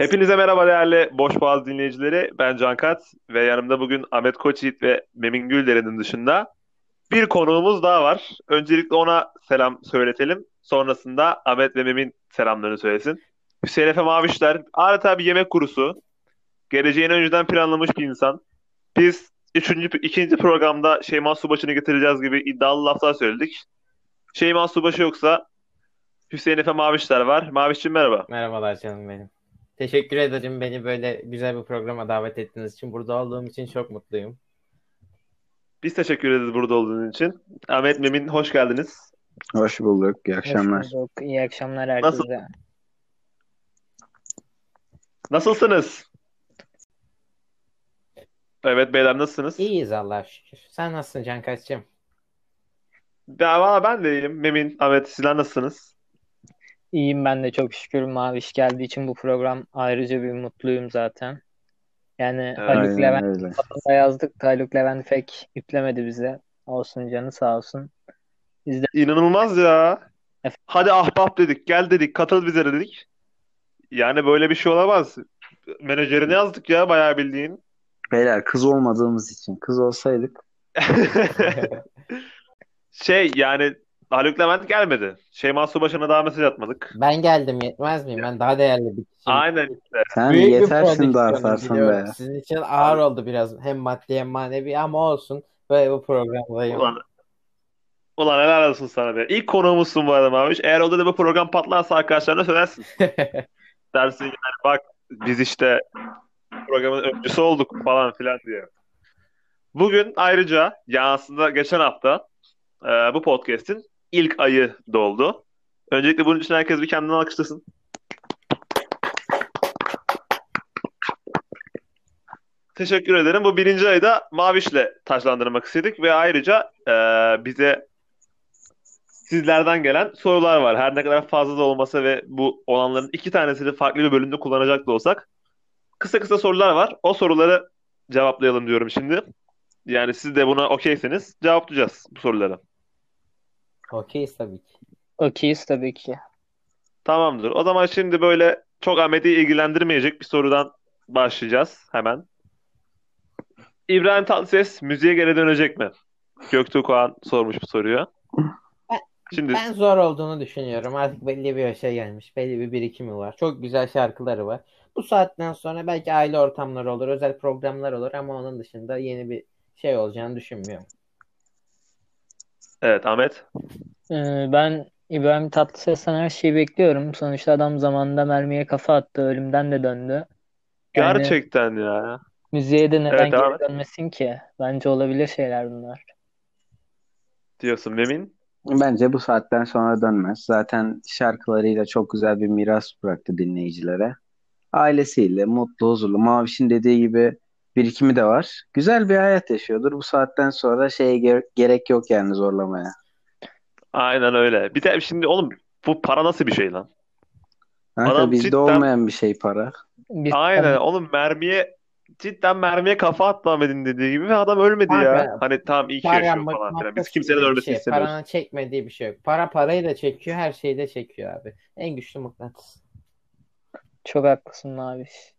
Hepinize merhaba değerli Boş Boğaz dinleyicileri. Ben Can Kat ve yanımda bugün Ahmet Koçyiğit ve Memin Gülderen'in dışında bir konuğumuz daha var. Öncelikle ona selam söyletelim. Sonrasında Ahmet ve Memin selamlarını söylesin. Hüseyin Efe Mavişler adeta bir yemek kurusu. Geleceğini önceden planlamış bir insan. Biz üçüncü, ikinci programda Şeyma Subaşı'nı getireceğiz gibi iddialı laflar söyledik. Şeyma Subaşı yoksa Hüseyin Efe Mavişler var. Maviş'cim merhaba. Merhabalar canım benim. Teşekkür ederim beni böyle güzel bir programa davet ettiğiniz için. Burada olduğum için çok mutluyum. Biz teşekkür ederiz burada olduğunuz için. Ahmet Memin hoş geldiniz. Hoş bulduk. İyi akşamlar. Hoş bulduk. İyi akşamlar herkese. Nasıl? Nasılsınız? Evet beyler nasılsınız? İyiyiz Allah'a şükür. Sen nasılsın Can Kaçcığım? Ya, valla ben de iyiyim. Memin, Ahmet sizler nasılsınız? İyiyim ben de çok şükür Maviş geldiği için bu program ayrıca bir mutluyum zaten. Yani Evet. Haluk Aynen Levent yazdık da Haluk Levent pek yüklemedi bize. Olsun canı sağ olsun. Biz de İnanılmaz ya. Efendim? Hadi ahbap dedik, gel dedik, katıl bize dedik. Yani böyle bir şey olamaz. Menajerine yazdık ya bayağı bildiğin. Beyler kız olmadığımız için. Kız olsaydık Şey yani Haluk Levent gelmedi. Şeyma Subaşı'na daha mesaj atmadık. Ben geldim yetmez miyim? Ben daha değerli bir kişiyim. Aynen işte. sen Büyük yetersin de biliyorum. be. Sizin için ağır oldu biraz. Hem maddi hem manevi ama olsun. Böyle bu programdayım. Ulan, ulan helal olsun sana be. İlk konuğumuzsun bu arada Maviş. Eğer oldu da bu program patlarsa arkadaşlarına söylersin. Dersin yani bak biz işte programın öncüsü olduk falan filan diye. Bugün ayrıca ya aslında geçen hafta e, bu podcast'in ilk ayı doldu. Öncelikle bunun için herkes bir kendini alkışlasın. Teşekkür ederim. Bu birinci ayda Maviş'le taşlandırmak istedik ve ayrıca e, bize sizlerden gelen sorular var. Her ne kadar fazla da olmasa ve bu olanların iki tanesini farklı bir bölümde kullanacak da olsak kısa kısa sorular var. O soruları cevaplayalım diyorum şimdi. Yani siz de buna okeyseniz cevaplayacağız bu soruları. Okeyiz tabii ki. okeyiz tabii ki. Tamamdır. O zaman şimdi böyle çok Ahmet'i ilgilendirmeyecek bir sorudan başlayacağız hemen. İbrahim Tatlıses müziğe geri dönecek mi? Göktuğ Koğan sormuş bu soruyu. Şimdi Ben zor olduğunu düşünüyorum. Artık belli bir yaşa gelmiş. Belli bir birikimi var. Çok güzel şarkıları var. Bu saatten sonra belki aile ortamları olur, özel programlar olur ama onun dışında yeni bir şey olacağını düşünmüyorum. Evet Ahmet. Ee, ben İbrahim Tatlıses'ten her şeyi bekliyorum. Sonuçta adam zamanında mermiye kafa attı. Ölümden de döndü. Yani Gerçekten ya. müziğe de neden Evet geri dönmesin ki? Bence olabilir şeyler bunlar. diyorsun Memin. Bence bu saatten sonra dönmez. Zaten şarkılarıyla çok güzel bir miras bıraktı dinleyicilere. Ailesiyle mutlu, huzurlu. Maviş'in dediği gibi birikimi de var. Güzel bir hayat yaşıyordur. Bu saatten sonra şeye ge- gerek yok yani zorlamaya. Aynen öyle. Bir de şimdi oğlum bu para nasıl bir şey lan? Kanka Adam bizde cidden olmayan bir şey para. Biz aynen oğlum mermiye cidden mermiye kafa Ahmet'in dediği gibi ve adam ölmedi ya. Kanka Hani tamam iyi ki para yaşıyor falan filan. Biz kimsenin ölmesini şey. istemiyoruz. Paranın çekmediği bir şey yok. Para parayı da çekiyor, her şeyi de çekiyor abi. En güçlü mıknatıs. çok haklısın Maviş.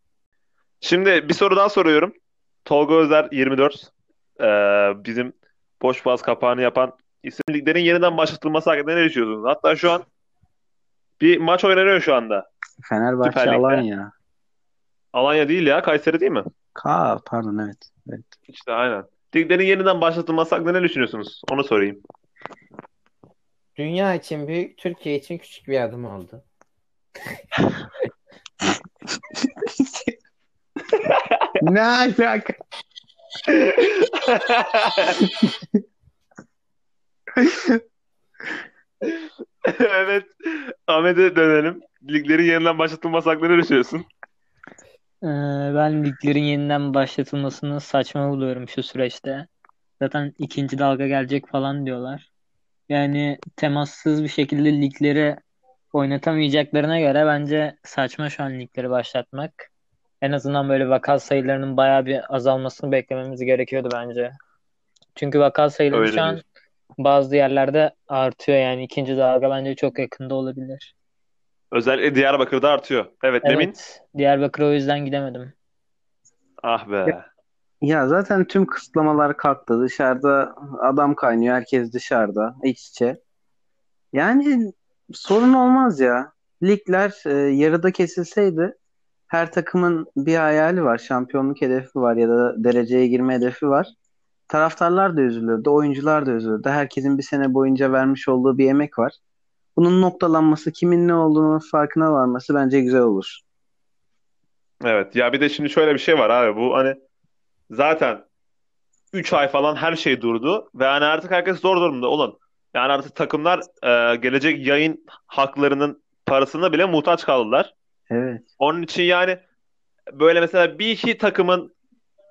Şimdi bir soru daha soruyorum. Tolga Özer 24. Ee, bizim boş boğaz kapağını yapan isim liglerin yeniden başlatılması hakkında ne düşünüyorsunuz? Hatta şu an bir maç oynanıyor şu anda. Fenerbahçe. Alanya. Alanya değil ya, Kayseri değil mi? Ka pardon evet. Evet. İşte aynen. Liglerin yeniden başlatılması hakkında ne düşünüyorsunuz? Onu sorayım. Dünya için büyük, Türkiye için küçük bir adım oldu. Ne alaka? Evet. Ahmet'e dönelim. Liglerin yeniden başlatılması hakkında ne düşünüyorsun? Ee, ben liglerin yeniden başlatılmasını saçma buluyorum şu süreçte. Zaten ikinci dalga gelecek falan diyorlar. Yani temassız bir şekilde ligleri oynatamayacaklarına göre bence saçma şu an ligleri başlatmak. En azından böyle vaka sayılarının bayağı bir azalmasını beklememiz gerekiyordu bence. Çünkü vaka sayıları Öyle şu an diyorsun. bazı yerlerde artıyor yani ikinci dalga bence çok yakında olabilir. Özellikle Diyarbakır'da artıyor. Evet. Evet. Diyarbakır'a o yüzden gidemedim. Ah be. Ya zaten tüm kısıtlamalar kalktı. Dışarıda adam kaynıyor. Herkes dışarıda. iç içe. Yani sorun olmaz ya. Ligler e, yarıda kesilseydi her takımın bir hayali var. Şampiyonluk hedefi var ya da dereceye girme hedefi var. Taraftarlar da üzülürdü, oyuncular da üzülürdü. Herkesin bir sene boyunca vermiş olduğu bir emek var. Bunun noktalanması, kimin ne olduğunu farkına varması bence güzel olur. Evet. Ya bir de şimdi şöyle bir şey var abi. Bu hani zaten 3 ay falan her şey durdu ve hani artık herkes zor durumda olan. Yani artık takımlar e, gelecek yayın haklarının parasına bile muhtaç kaldılar. Evet. Onun için yani böyle mesela bir iki takımın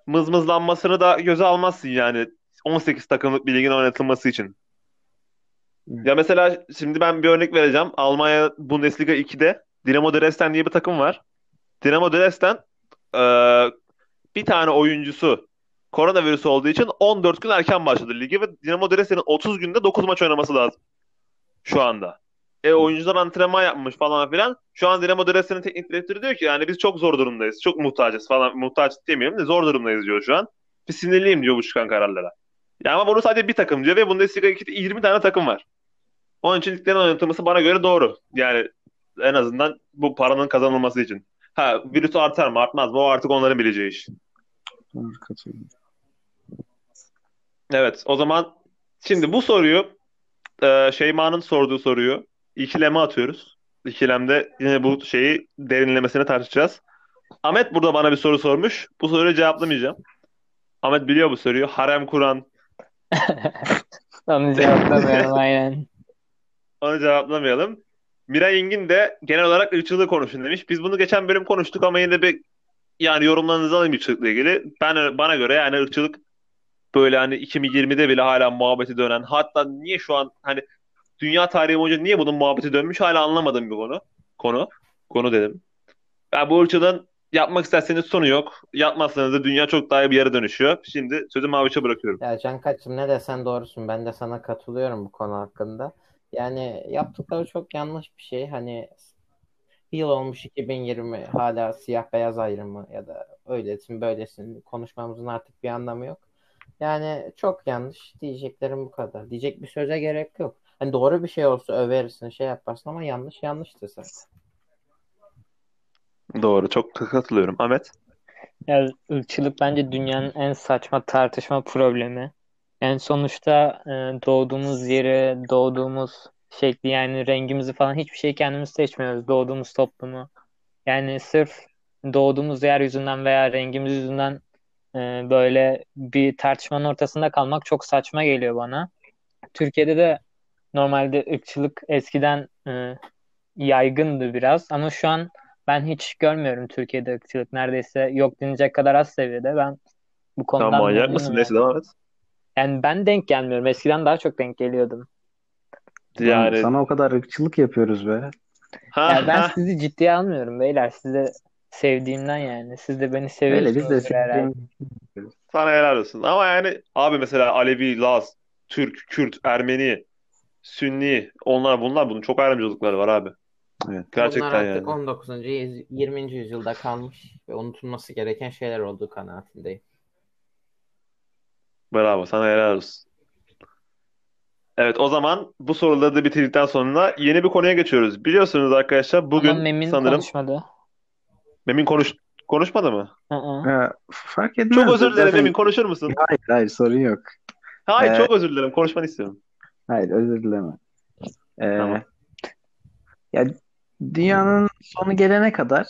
mızmızlanmasını da göze almazsın yani 18 takımlık bir ligin oynatılması için. Ya mesela şimdi ben bir örnek vereceğim. Almanya Bundesliga 2'de Dinamo Dresden diye bir takım var. Dinamo Dresden e, bir tane oyuncusu koronavirüs olduğu için 14 gün erken başladı ligi ve Dinamo Dresden'in 30 günde 9 maç oynaması lazım. Şu anda. E oyuncular antrenman yapmış falan filan. Şu an Dinamo Dresden'in teknik direktörü diyor ki yani biz çok zor durumdayız. Çok muhtacız falan. Muhtaç demiyorum da zor durumdayız diyor şu an. Bir sinirliyim diyor bu çıkan kararlara. Ya ama bunu sadece bir takım diyor ve Bundesliga 2'de 20 tane takım var. Onun için liglerin oynatılması bana göre doğru. Yani en azından bu paranın kazanılması için. Ha virüs artar mı artmaz mı o artık onların bileceği iş. Evet o zaman şimdi bu soruyu e, Şeyma'nın sorduğu soruyu ikileme atıyoruz. İkilemde yine bu şeyi derinlemesine tartışacağız. Ahmet burada bana bir soru sormuş. Bu soruyu cevaplamayacağım. Ahmet biliyor bu soruyu. Harem kuran. Onu cevaplamayalım aynen. Onu cevaplamayalım. Miray İngin de genel olarak ırkçılığı konuşun demiş. Biz bunu geçen bölüm konuştuk ama yine bir yani yorumlarınızı alayım ırkçılıkla ilgili. Ben bana göre yani ırkçılık böyle hani 2020'de bile hala muhabbeti dönen hatta niye şu an hani dünya tarihi boyunca niye bunun muhabbeti dönmüş hala anlamadığım bir konu. Konu. Konu dedim. Yani bu ırkçılığın yapmak isterseniz sonu yok. Yapmazsanız da dünya çok daha bir yere dönüşüyor. Şimdi sözü Maviş'e bırakıyorum. Ya Can Kaçım ne desen doğrusun. Ben de sana katılıyorum bu konu hakkında. Yani yaptıkları çok yanlış bir şey. Hani yıl olmuş 2020 hala siyah beyaz ayrımı ya da öylesin böylesin konuşmamızın artık bir anlamı yok. Yani çok yanlış diyeceklerim bu kadar. Diyecek bir söze gerek yok. Hani doğru bir şey olsa överirsin şey yaparsın ama yanlış yanlıştır zaten. Doğru çok katılıyorum. Ahmet? Ya ırkçılık bence dünyanın en saçma tartışma problemi. Yani sonuçta e, doğduğumuz yeri, doğduğumuz şekli yani rengimizi falan hiçbir şey kendimiz seçmiyoruz. Doğduğumuz toplumu. Yani sırf doğduğumuz yer yüzünden veya rengimiz yüzünden e, böyle bir tartışmanın ortasında kalmak çok saçma geliyor bana. Türkiye'de de normalde ırkçılık eskiden e, yaygındı biraz ama şu an ben hiç görmüyorum Türkiye'de ırkçılık. Neredeyse yok denecek kadar az seviyede. Ben bu konudan Tamam manyak mısın? Neyse devam et. Yani ben denk gelmiyorum. Eskiden daha çok denk geliyordum. Yani Sana o kadar ırkçılık yapıyoruz be. ha, Yani ben ha. sizi ciddiye almıyorum beyler. Sizi sevdiğimden yani. Siz de beni Öyle biz de sevdiğimiz Sana helal olsun. Ama yani abi mesela Alevi, Laz, Türk, Kürt, Ermeni, Sünni onlar bunlar bunun çok ayrımcılıkları var abi. Evet. Gerçekten Bunlar artık yani. 19. yüz- 20. yüzyılda kalmış ve unutulması gereken şeyler olduğu kanaatindeyim. Bravo sana helal olsun. Evet o zaman bu soruları da bitirdikten sonra yeni bir konuya geçiyoruz. Biliyorsunuz arkadaşlar Ama bugün Memin sanırım konuşmadı. Memin konuş konuşmadı mı? Hı hı. Ha, fark etmez. Çok özür dilerim Memin konuşur musun? Hayır hayır sorun yok. Hayır Ee, çok özür dilerim konuşmanı istiyorum. Hayır özür dileme. Ee, Tamam. ya dünyanın sonu gelene kadar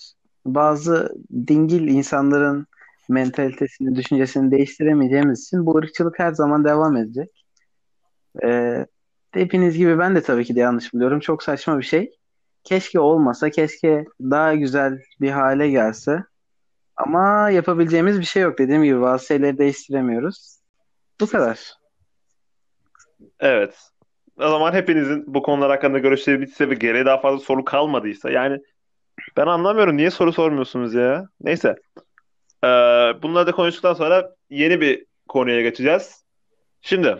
bazı dingil insanların mentalitesini, düşüncesini değiştiremeyeceğimiz için bu ırkçılık her zaman devam edecek. Ee, hepiniz gibi ben de tabii ki de yanlış buluyorum. Çok saçma bir şey. Keşke olmasa, keşke daha güzel bir hale gelse. Ama yapabileceğimiz bir şey yok. Dediğim gibi bazı şeyleri değiştiremiyoruz. Bu kadar. Evet. O zaman hepinizin bu konular hakkında görüşleri bitse ve geriye daha fazla soru kalmadıysa yani ben anlamıyorum niye soru sormuyorsunuz ya. Neyse. Ee, bunları da konuştuktan sonra yeni bir konuya geçeceğiz. Şimdi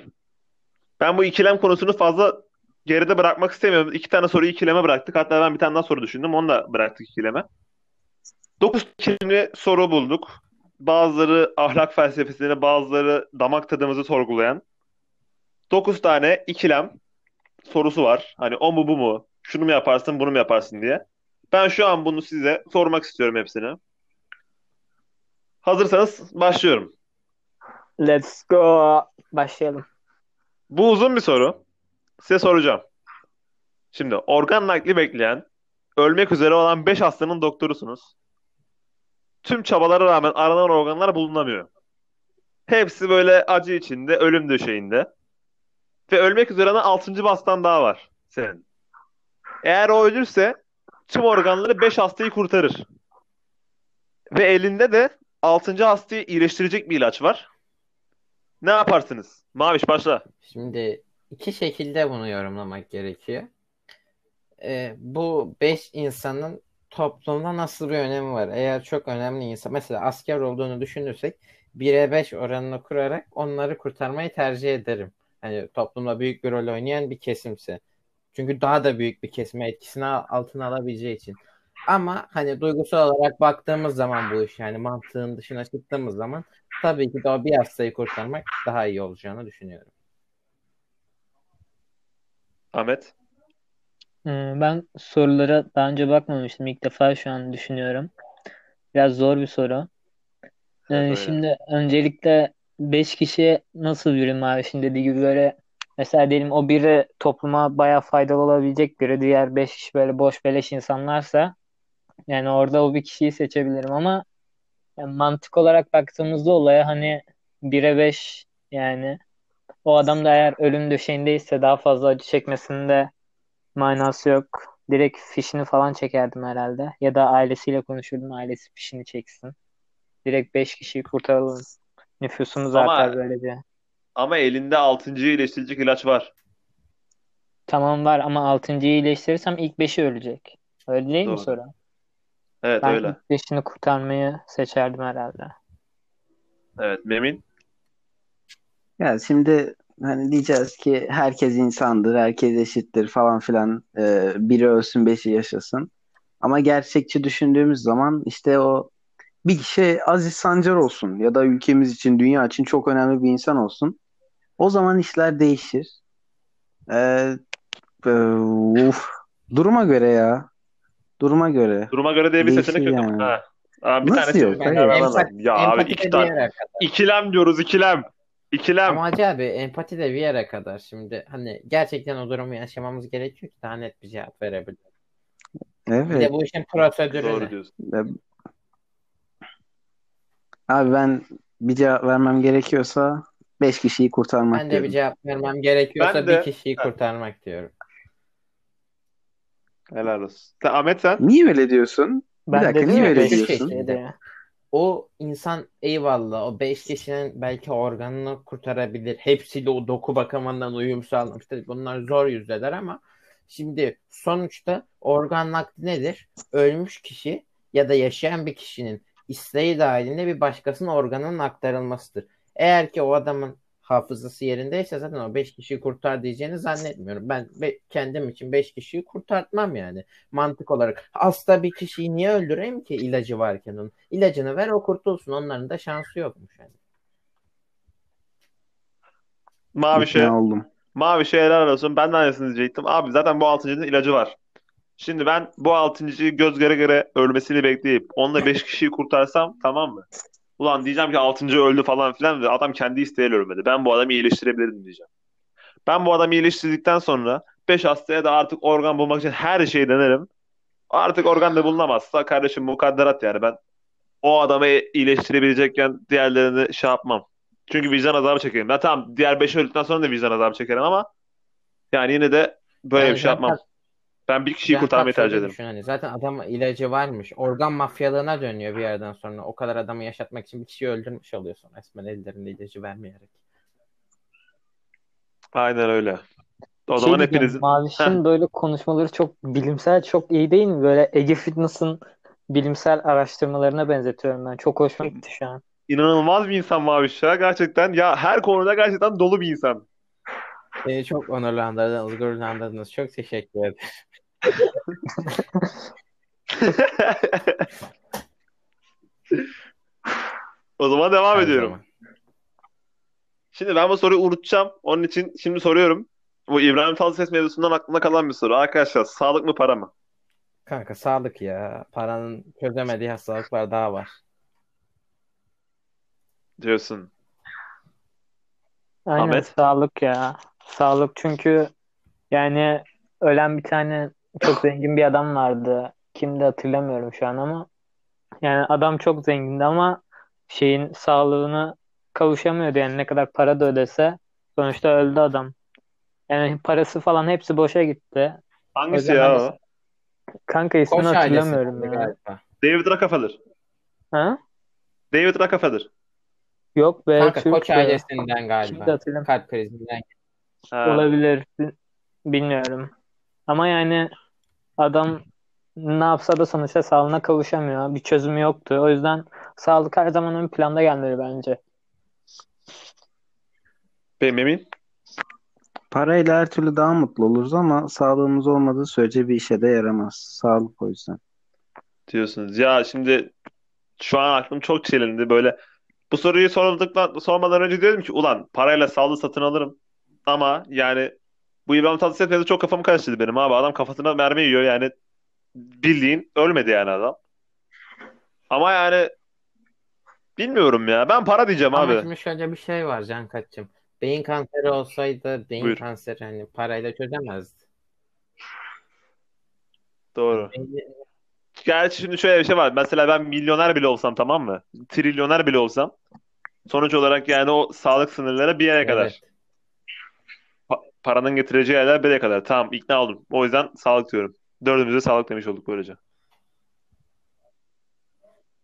ben bu ikilem konusunu fazla geride bırakmak istemiyorum. İki tane soruyu ikileme bıraktık. Hatta ben bir tane daha soru düşündüm. Onu da bıraktık ikileme. Dokuz ikilemli soru bulduk. Bazıları ahlak felsefesini, bazıları damak tadımızı sorgulayan. Dokuz tane ikilem sorusu var. Hani o mu bu mu? Şunu mu yaparsın, bunu mu yaparsın diye. Ben şu an bunu size sormak istiyorum hepsini. Hazırsanız başlıyorum. Let's go. Başlayalım. Bu uzun bir soru. Size soracağım. Şimdi organ nakli bekleyen, ölmek üzere olan 5 hastanın doktorusunuz. Tüm çabalara rağmen aranan organlar bulunamıyor. Hepsi böyle acı içinde, ölüm döşeğinde. Ve ölmek üzere olan 6. bir hastan daha var senin. Eğer o ölürse tüm organları 5 hastayı kurtarır. Ve elinde de 6. hastayı iyileştirecek bir ilaç var. Ne yaparsınız? Maviş başla. Şimdi iki şekilde bunu yorumlamak gerekiyor. Ee, bu beş insanın toplumda nasıl bir önemi var? Eğer çok önemli insan, mesela asker olduğunu düşünürsek 1'e 5 oranını kurarak onları kurtarmayı tercih ederim. Hani toplumda büyük bir rol oynayan bir kesimse. Çünkü daha da büyük bir kesime etkisini altına alabileceği için. Ama hani duygusal olarak baktığımız zaman bu iş yani mantığın dışına çıktığımız zaman tabii ki de o bir hastayı kurtarmak daha iyi olacağını düşünüyorum. Ahmet. Hmm, Ben sorulara daha önce bakmamıştım. İlk defa şu an düşünüyorum. Biraz zor bir soru. Ee, Evet, öyle. şimdi öncelikle 5 kişi nasıl biri Maviş'in dediği gibi böyle mesela diyelim o biri topluma bayağı faydalı olabilecek biri. Diğer 5 kişi böyle boş beleş insanlarsa yani orada o bir kişiyi seçebilirim ama yani mantık olarak baktığımızda olaya hani 1'e 5 yani o adam da eğer ölüm döşeğindeyse daha fazla acı çekmesinde manası yok. Direkt fişini falan çekerdim herhalde. Ya da ailesiyle konuşurdum. Ailesi fişini çeksin. Direkt 5 kişiyi kurtaralım. Nüfusumuz Ama- artar böylece. Ama elinde 6. iyileştirici ilaç var. Tamam var ama 6.yı iyileştirirsem ilk 5'i ölecek. Öyle değil mi Doğru. soru? Evet Ben öyle. ilk 5'ini kurtarmayı seçerdim herhalde. Evet Memin. Ya şimdi hani diyeceğiz ki herkes insandır, herkes eşittir falan filan. Ee, biri ölsün, beşi yaşasın. Ama gerçekçi düşündüğümüz zaman işte o bir kişi Aziz Sancar olsun ya da ülkemiz için, dünya için çok önemli bir insan olsun. O zaman işler değişir. Ee, e, uf, duruma göre ya. Duruma göre. Duruma göre diye bir Değişir seçenek yok yani. Ha. Aa, bir Nasıl tanesi yok? yok. Ya, ben Empati-. Ya abi empati iki de bir tane. kadar. İkilem diyoruz ikilem. İkilem. Ama Hacı abi empati de bir yere kadar. Şimdi hani gerçekten o durumu yaşamamız gerekiyor ki daha net bir cevap verebilelim. Bir Evet. de bu işin prosedürü Doğru diyorsun. Ya- Abi ben bir cevap vermem gerekiyorsa 5 kişiyi kurtarmak Ben de bir diyorum. cevap vermem gerekiyorsa Ben de- bir kişiyi kurtarmak diyorum. Helal olsun. Sen, Ahmet sen? Niye öyle diyorsun? Bir Ben dakika dedim niye ya öyle beş diyorsun? kişi. O insan eyvallah o 5 kişinin belki organını kurtarabilir. Hepsiyle o doku bakımından uyum sağlamıştır. Bunlar zor yüzdeler ama şimdi sonuçta organ nakli nedir? Ölmüş kişi ya da yaşayan bir kişinin isteği dahilinde bir başkasının organının aktarılmasıdır. Eğer ki o adamın hafızası yerindeyse zaten o 5 kişiyi kurtar diyeceğini zannetmiyorum. Ben be- kendim için 5 kişiyi kurtartmam yani mantık olarak. Hasta bir kişiyi niye öldüreyim ki ilacı varken onun? İlacını ver o kurtulsun. Onların da şansı yokmuş yani. Mavişe. İkna oldum. Mavişe helal olsun. Ben de aynısını diyecektim. Abi zaten bu altıncının ilacı var. Şimdi ben bu altıncıyı göz göre göre ölmesini bekleyip onunla beş kişiyi kurtarsam tamam mı? Ulan diyeceğim ki altıncı öldü falan filan ve adam kendi isteğiyle ölmedi. Ben bu adamı iyileştirebilirim diyeceğim. Ben bu adamı iyileştirdikten sonra beş hastaya da artık organ bulmak için her şeyi denerim. Artık organ da bulunamazsa kardeşim mukadderat yani ben o adamı iyileştirebilecekken diğerlerini şey yapmam. Çünkü vicdan azabı çekerim. Ya tamam diğer beş öldükten sonra da vicdan azabı çekerim ama yani yine de böyle Yani bir şey yapmam. Ben bir kişiyi Ben kurtarmayı tercih ederim. düşün, hani zaten adam ilacı varmış. Organ mafyalığına dönüyor bir yerden sonra. O kadar adamı yaşatmak için bir kişiyi öldürmüş oluyorsun resmen ellerinde ilacı vermeyerek. Aynen öyle. O Şey zaman hepinizin Maviş'in böyle konuşmaları çok bilimsel, çok iyi değil mi? Böyle Ege Fitness'ın bilimsel araştırmalarına benzetiyorum ben. Çok hoşuma gitti şu an. inanılmaz bir insan Maviş ya gerçekten. Ya her konuda gerçekten dolu bir insan. Beni çok onurlandırdınız, gururlandırdınız. Çok teşekkür ederim. O zaman devam Her ediyorum. zaman. Şimdi ben bu soruyu unutacağım. Onun için şimdi soruyorum. Bu İbrahim Tatlıses mevzusundan aklımda kalan bir soru. Arkadaşlar sağlık mı para mı? Kanka sağlık ya. Paranın çözemediği hastalıklar daha var. Diyorsun. Aynen Ahmet? sağlık ya. Sağlık çünkü yani ölen bir tane çok zengin bir adam vardı. Kimdi hatırlamıyorum şu an ama yani adam çok zengindi ama şeyin sağlığına kavuşamıyordu yani ne kadar para da ödese sonuçta öldü adam. Yani parası falan hepsi boşa gitti. Hangisi ya zaman o? Kanka ismini Koç hatırlamıyorum ya. David Rockefeller. Ha? David Rockefeller. Yok be Kanka Türk Koç ailesinden galiba. hatırlamıyorum. Kalp krizinden. Ha. Olabilir. Bilmiyorum. Ama yani adam ne yapsa da sonuçta sağlığına kavuşamıyor. Bir çözümü yoktu. O yüzden sağlık her zaman ön planda gelmeli bence. Benim emin. Parayla her türlü daha mutlu oluruz ama sağlığımız olmadığı sürece bir işe de yaramaz. Sağlık o yüzden. diyorsunuz. Ya şimdi şu an aklım çok çelindi böyle. Bu soruyu sorduktan sormadan önce diyordum ki ulan parayla sağlığı satın alırım. Ama yani bu İbrahim Tatlıses mevzu çok kafamı karıştırdı benim abi. Adam kafasına mermi yiyor yani bildiğin ölmedi yani adam. Ama yani bilmiyorum ya. Ben para diyeceğim Ama abi. şimdi şöyle bir şey var Cankat'cığım. Beyin kanseri olsaydı beyin Buyur. kanseri hani parayla çözemezdi. Doğru. Beyin- Gerçi şimdi şöyle bir şey var. Mesela ben milyoner bile olsam tamam mı? Trilyoner bile olsam sonuç olarak yani o sağlık sınırları bir yere kadar. Evet. Pa- paranın getireceği yerler bir yere kadar. Tamam ikna oldum. O yüzden sağlık diyorum. Dördümüze sağlık demiş olduk böylece.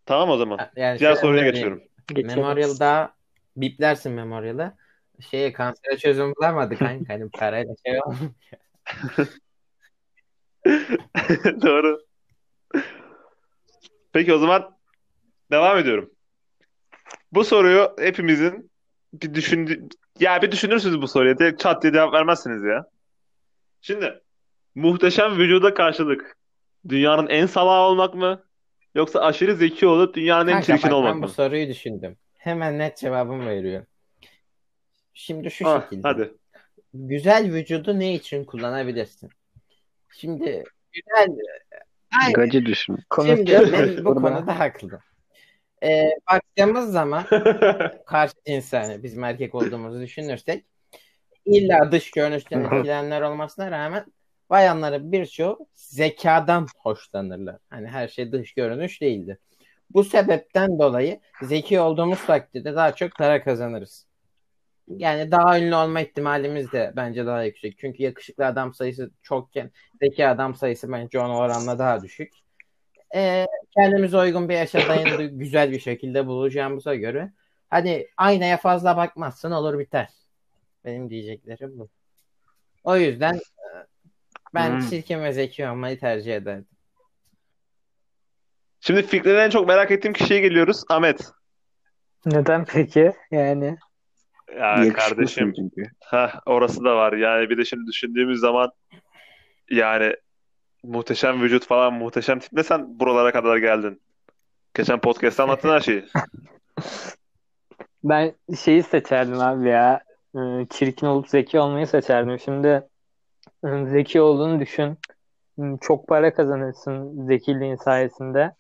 Tamam o zaman. Yani Diğer soruya söyleyeyim. geçiyorum. Memorial'da biplersin Memorial'ı. Şeye kansere çözüm bulamadık kanka. Hani parayla şey olmuyor. Doğru. Peki o zaman devam ediyorum. Bu soruyu hepimizin bir düşündü ya bir düşünürsünüz bu soruya. Direkt çat diye cevap vermezsiniz ya. Şimdi muhteşem vücuda karşılık dünyanın en salağı olmak mı? Yoksa aşırı zeki olup dünyanın en Kanka çirkin bak olmak ben bu mı? soruyu düşündüm. Hemen net cevabımı veriyorum. Şimdi şu Ah, şekilde. hadi. Güzel vücudu ne için kullanabilirsin? Şimdi güzel. Gacı düşün. Şimdi ben bu konuda haklı. Ee, baktığımız zaman karşı cins yani bizim erkek olduğumuzu düşünürsek illa dış görünüşten etkilenenler olmasına rağmen bayanların birçoğu zekadan hoşlanırlar. Hani her şey dış görünüş değildir. Bu sebepten dolayı zeki olduğumuz takdirde daha çok para kazanırız. Yani daha ünlü olma ihtimalimiz de bence daha yüksek. Çünkü yakışıklı adam sayısı çokken zeki adam sayısı bence ona oranla daha düşük. Ee, kendimize uygun bir yaşa dayanıklı güzel bir şekilde bulacağımıza göre hani aynaya fazla bakmazsın olur biter. Benim diyeceklerim bu. O yüzden e, ben Hmm. çirkin ve zeki olmayı tercih ederdim. Şimdi fikrini en çok merak ettiğim kişiye geliyoruz. Ahmet. Neden peki? Yani Ya Yakışıklısın kardeşim. çünkü. Ha, orası da var. Yani bir de şimdi düşündüğümüz zaman yani muhteşem vücut falan muhteşem tip ne sen buralara kadar geldin. Geçen podcast'ta anlattın her şeyi. ben şeyi seçerdim abi ya. Ee, Çirkin olup zeki olmayı seçerdim. Şimdi e, zeki olduğunu düşün. Çok para kazanırsın zekiliğin sayesinde.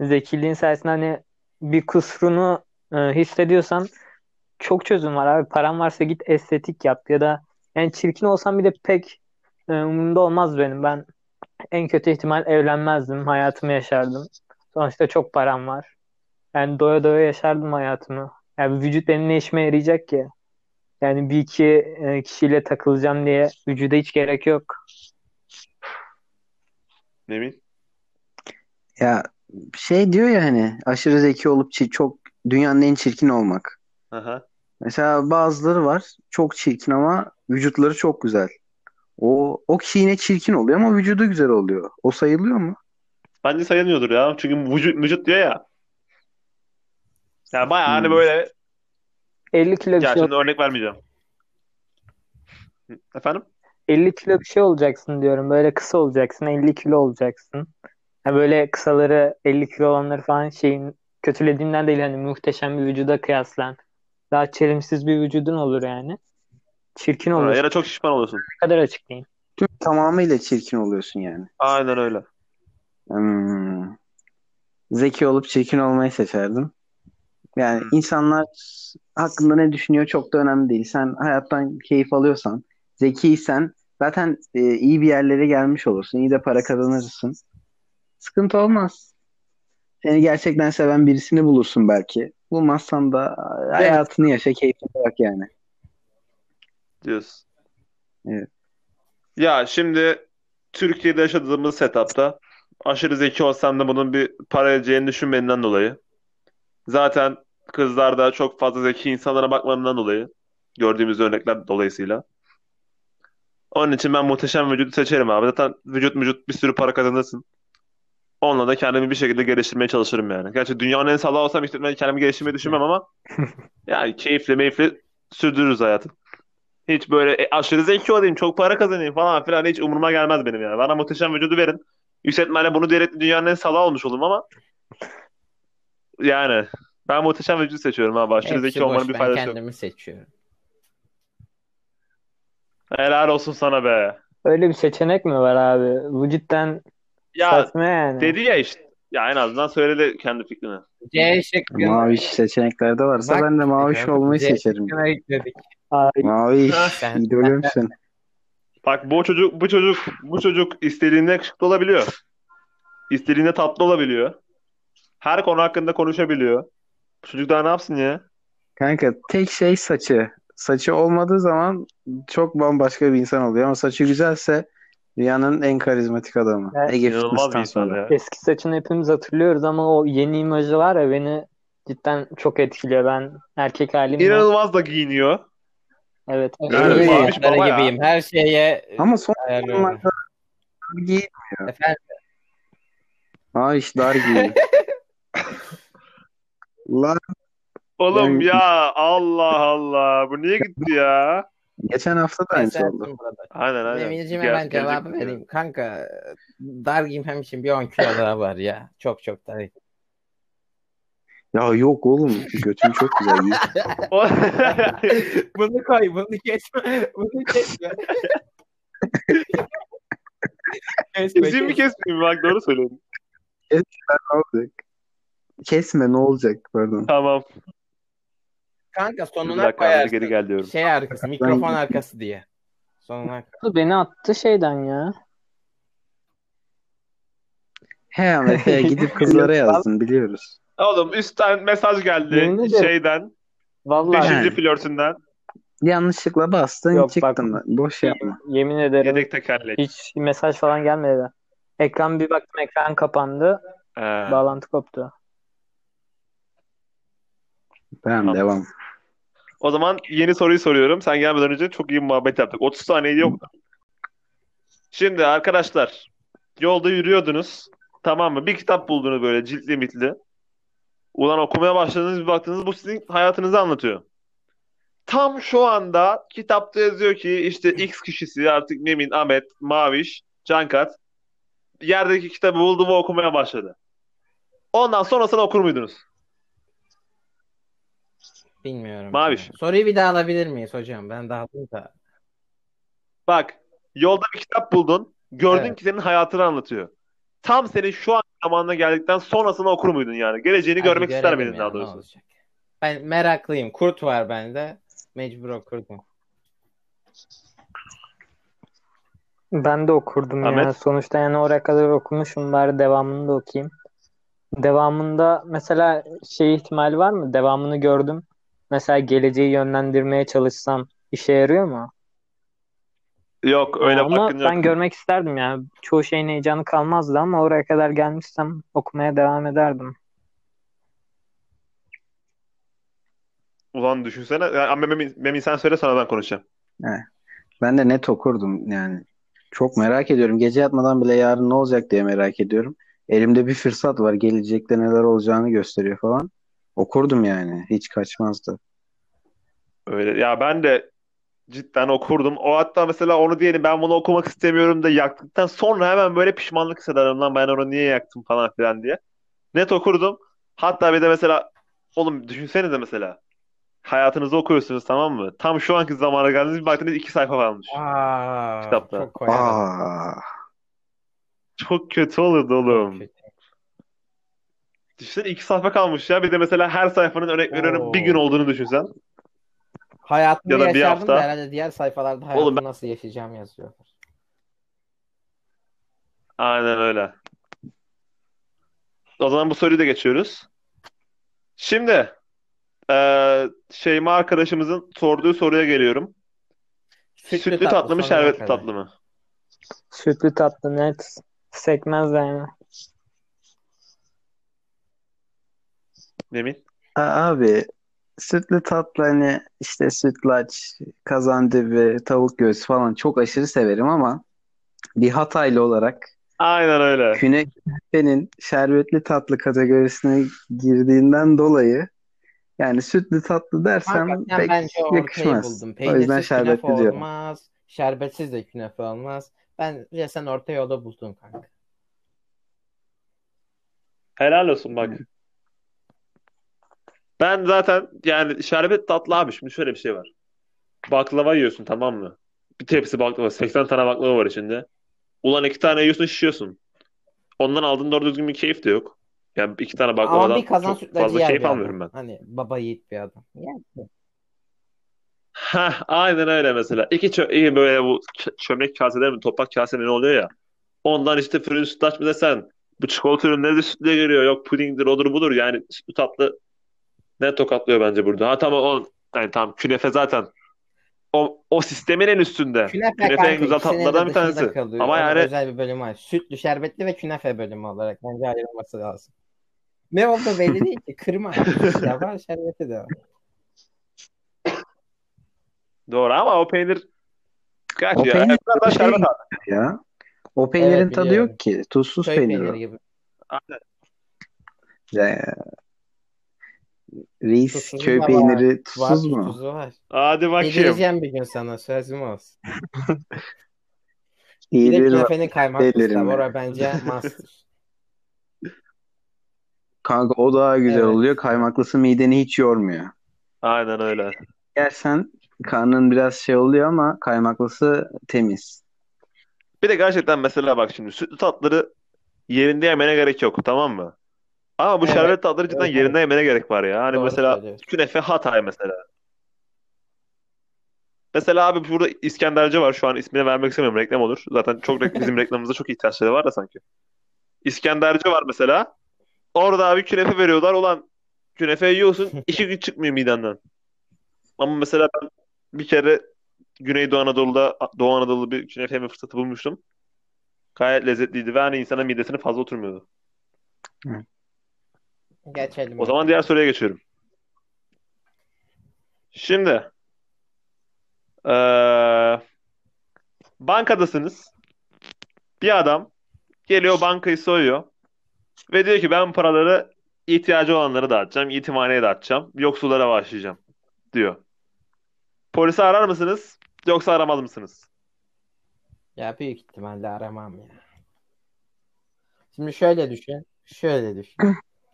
Zekiliğin sayesinde hani bir kusurunu e, hissediyorsan çok çözüm var abi. Paran varsa git estetik yap ya da yani çirkin olsam bile pek e, umurumda olmaz benim. Ben en kötü ihtimal evlenmezdim. Hayatımı yaşardım. Sonuçta çok param var. Yani doya doya yaşardım hayatımı. Yani vücut benim ne işime yarayacak ki? Yani bir iki e, kişiyle takılacağım diye vücuda hiç gerek yok. Nemin? Ya şey diyor ya hani aşırı zeki olup çi- çok dünyanın en çirkin olmak. Aha. Mesela bazıları var çok çirkin ama vücutları çok güzel. O o kişi yine çirkin oluyor ama vücudu güzel oluyor. O sayılıyor mu? Bence sayılmıyordur ya. Çünkü vücut, vücut diyor ya. Yani bayağı hani Hmm. böyle 50 kilo bir ya şey şimdi örnek vermeyeceğim. Efendim? 50 kilo bir şey olacaksın diyorum. Böyle kısa olacaksın. 50 kilo olacaksın. Ha böyle kısaları 50 kilo olanları falan şeyin kötülediğinden değil hani muhteşem bir vücuda kıyaslan. Daha çelimsiz bir vücudun olur yani. Çirkin ya da çok şişman oluyorsun. Ne kadar açıklayayım. Tüm tamamıyla çirkin oluyorsun yani. Aynen öyle. Hmm. Zeki olup çirkin olmayı seçerdim. Yani Hmm. insanlar hakkında ne düşünüyor çok da önemli değil. Sen hayattan keyif alıyorsan, zekiysen zaten e, iyi bir yerlere gelmiş olursun. İyi de para kazanırsın. Sıkıntı olmaz. Seni gerçekten seven birisini bulursun belki. Bulmazsan da e, hayatını yaşa, keyfine bak yani. Diyorsun. Evet. Ya şimdi Türkiye'de yaşadığımız setupta aşırı zeki olsam da bunun bir para edeceğini düşünmediğinden dolayı. Zaten kızlar da çok fazla zeki insanlara bakmadığından dolayı. Gördüğümüz örnekler dolayısıyla. Onun için ben muhteşem vücudu seçerim abi. Zaten vücut vücut bir sürü para kazanırsın. Onunla da kendimi bir şekilde geliştirmeye çalışırım yani. Gerçi dünyanın en salağı olsam işte ben kendimi geliştirmeyi düşünmem ama yani keyifli meyifli sürdürürüz hayatı. Hiç böyle e, aşırı zeki olayım, çok para kazanayım falan filan hiç umuruma gelmez benim yani. Bana muhteşem vücudu verin. Yüksek ihtimalle bunu diyerek dünyanın en salağı olmuş olurum ama yani ben muhteşem vücudu seçiyorum abi. Aşırı Hepsi zeki olmanın bir Ben faydası yok. kendimi seçiyorum. Helal olsun sana be. Öyle bir seçenek mi var abi? Bu cidden Ya saçma yani. dedi ya işte. Ya en azından söyledi kendi fikrini. C şıkkını Maviş seçeneklerde varsa Bak, ben de kanka, olmayı C seçerim. şıkkına ekledik. Ay, Maviş, Sen- idolümsün. Bak bu çocuk bu çocuk bu çocuk istediğinde yakışıklı olabiliyor. İstediğinde tatlı olabiliyor. Her konu hakkında konuşabiliyor. Bu çocuk daha ne yapsın ya? Kanka tek şey saçı. Saçı olmadığı zaman çok bambaşka bir insan oluyor ama saçı güzelse dünyanın en karizmatik adamı. Evet. Ege Fitness'tan sonra. ya. eski saçını hepimiz hatırlıyoruz ama o yeni imajı var ya beni cidden çok etkiliyor. Ben erkek halimle İnanılmaz da giyiniyor. evet. Yani Evet. gibiyim. Her şeye Ama son zamanlarda giy Efendim Maviş dar giyiyor. Lan Oğlum Ben- ya Allah Allah. Bu niye gitti ya? Geçen hafta da aynısı oldu. Aynen aynen. Emin'cime Gel- ben cevabı gelecek- vereyim. Kanka dar giyim için bir 10 kilo daha var ya. Çok çok dar. Ya yok oğlum götüm çok güzel. bunu koy, bunu kesme. Bunu kesme. kesme, Kesin mi kesme. kesmeyeyim bak doğru söylüyorsun. Ne olacak? Kesme ne olacak pardon. Tamam. Kanka sonuna koyarsın. geri gel diyorum. Şey arkası, mikrofon arkası diye. Sonuna Beni attı şeyden ya. He Ahmet he gidip kızlara yazdın biliyoruz. Oğlum üstten mesaj geldi Yemin şeyden. Vallahi Beşinci flörtünden. Yanlışlıkla bastın Yok, çıktın. Boş yapma. yemin ederim Yedek tekerlek. hiç mesaj falan gelmedi. Ekran bir baktım ekran kapandı. Ee, Bağlantı koptu. Tamam Tamam. devam. o zaman yeni soruyu soruyorum. Sen gelmeden önce çok iyi muhabbet yaptık. 30 saniye yok. Şimdi arkadaşlar yolda yürüyordunuz. Tamam mı? Bir kitap buldunuz böyle ciltli mitli. Ulan okumaya başladınız bir baktınız bu sizin hayatınızı anlatıyor. Tam şu anda kitapta yazıyor ki işte X kişisi artık Memin, Ahmet, Maviş, Cankat yerdeki kitabı buldu ve okumaya başladı. Ondan sonrasını okur muydunuz? Bilmiyorum. Maviş. Soruyu bir daha alabilir miyiz hocam? Ben dağıldım da. Bak yolda bir kitap buldun. Gördün Evet. ki senin hayatını anlatıyor. Tam senin şu an zamanına geldikten sonrasını okur muydun yani? Geleceğini Hadi görmek ister miydin ya, daha doğrusu? olacak. Ben meraklıyım. Kurt var bende. Mecbur okurdum. Ben de okurdum ya. Ahmet? Sonuçta yani oraya kadar okumuşum. Bari devamını da okuyayım. Devamında mesela şey ihtimali var mı? Devamını gördüm. Mesela geleceği yönlendirmeye çalışsam işe yarıyor mu? Yok öyle Ama yok. ben görmek isterdim ya. Çoğu şeyin heyecanı kalmazdı ama oraya kadar gelmişsem okumaya devam ederdim. Ulan düşünsene. Ya, Memin, Memin sen söyle sonra ben konuşacağım. Ben de net okurdum yani. Çok merak ediyorum. Gece yatmadan bile yarın ne olacak diye merak ediyorum. Elimde bir fırsat var. Gelecekte neler olacağını gösteriyor falan. Okurdum yani. Hiç kaçmazdı. Öyle. Ya ben de cidden okurdum. O hatta mesela onu diyelim ben bunu okumak istemiyorum da yaktıktan sonra hemen böyle pişmanlık hissederim lan ben onu niye yaktım falan filan diye. Net okurdum. Hatta bir de mesela oğlum düşünsenize mesela hayatınızı okuyorsunuz tamam mı? Tam şu anki zamana geldiniz bir baktınız iki sayfa kalmış Aa, kitapta. çok. Aa, Çok kötü olurdu Çok oğlum. kötü. Düşünsene iki sayfa kalmış ya. Bir de mesela her sayfanın örnek veriyorum bir gün olduğunu düşünsen. Hayatımı Ya da bir yaşardım da hafta. herhalde diğer sayfalarda Oğlum hayatımı ben... nasıl yaşayacağım yazıyor. Aynen öyle. O zaman bu soruyu da geçiyoruz. Şimdi eee Şeyma arkadaşımızın sorduğu soruya geliyorum. Sütlü Sütlü tatlı tatlı mı, şerbetli tatlı mı? Sütlü tatlı net. Sekmez yani. Emin? a- abi sütlü tatlı hani işte sütlaç, kazandibi, tavuk göğsü falan çok aşırı severim ama bir Hataylı olarak Aynen öyle. künefenin şerbetli tatlı kategorisine girdiğinden dolayı yani sütlü tatlı dersem Kanka sen pek bence ortayı yakışmaz. buldun. O yüzden Peynirsiz künefe şerbetli diyorum. olmaz. Şerbetsiz de künefe olmaz. Bence sen orta yolu buldun kanka. Helal olsun bak. Ben zaten yani şerbet tatlı abi. Şimdi şöyle bir şey var. Baklava yiyorsun tamam mı? Bir tepsi baklava. 80 tane baklava var içinde. Ulan iki tane yiyorsun şişiyorsun. Ondan aldığın doğru düzgün bir keyif de yok. Yani iki tane Ama baklavadan bir kazan çok fazla keyif almıyorum ben. Hani baba yiğit bir adam. Yer. Heh, aynen öyle mesela. İki çö iyi böyle bu çömlek kaseler mi toprak kase mi ne oluyor ya. Ondan işte fırın sütlaç mı desen bu çikolata ürünleri de sütle geliyor. Yok pudingdir odur budur. Yani sütlü tatlı ne tokatlıyor bence burada. Ha tamam o yani tamam künefe zaten o, o sistemin en üstünde. Künefe Künefe en güzel tatlılardan bir tanesi. kalıyor. Ama yani özel bir bölümü var. Sütlü, şerbetli ve künefe bölümü olarak bence ayrılması lazım. Ne oldu belli değil ki. Kırma. Var, şerbeti de var. doğru ama o peynir kaç O ya? peynir Biraz daha şey şerbet ya. O peynirin Evet tadı biliyorum. yok ki. Tuzsuz Köy peynir peyniri gibi. Aynen. Ya, reis Tuzsuz köy var. peyniri Var tuzsuz mu? tuzu var. Hadi bakayım. Yedireceğim bir gün sana sözüm olsun. Bir de künefenin var. ya. O bence master. Kanka o daha güzel Evet. oluyor. Kaymaklısı mideni hiç yormuyor. Aynen öyle. Yersen karnın biraz şey oluyor ama kaymaklısı temiz. Bir de gerçekten mesela bak şimdi sütlü tatlıları yerinde yemene gerek yok tamam mı? Ama bu Evet. şerbet tatlıları cidden Evet, yerinde yemene gerek var ya. Hani Doğru mesela söylüyorsun. künefe Hatay mesela. Mesela abi burada İskenderci var. Şu an ismini vermek istemiyorum. Reklam olur. Zaten çok rek- bizim reklamımızda çok ihtiyaçları var da sanki. İskenderci var mesela. Orada abi künefe veriyorlar. Ulan künefe yiyorsun. iki gün çıkmıyor midenden. Ama mesela ben bir kere Güneydoğu Anadolu'da Doğu Anadolu bir künefe yeme fırsatı bulmuştum. Gayet lezzetliydi ve hani insana midesine fazla oturmuyordu. Geçelim. O zaman diğer soruya geçiyorum. Şimdi eee, bankadasınız. Bir adam geliyor bankayı soyuyor ve diyor ki ben paraları ihtiyacı olanlara dağıtacağım, yetimhaneye dağıtacağım, yoksullara bağışlayacağım diyor. Polisi arar mısınız yoksa aramaz mısınız? Ya büyük ihtimalle aramam ya. Şimdi şöyle düşün. Şöyle düşün.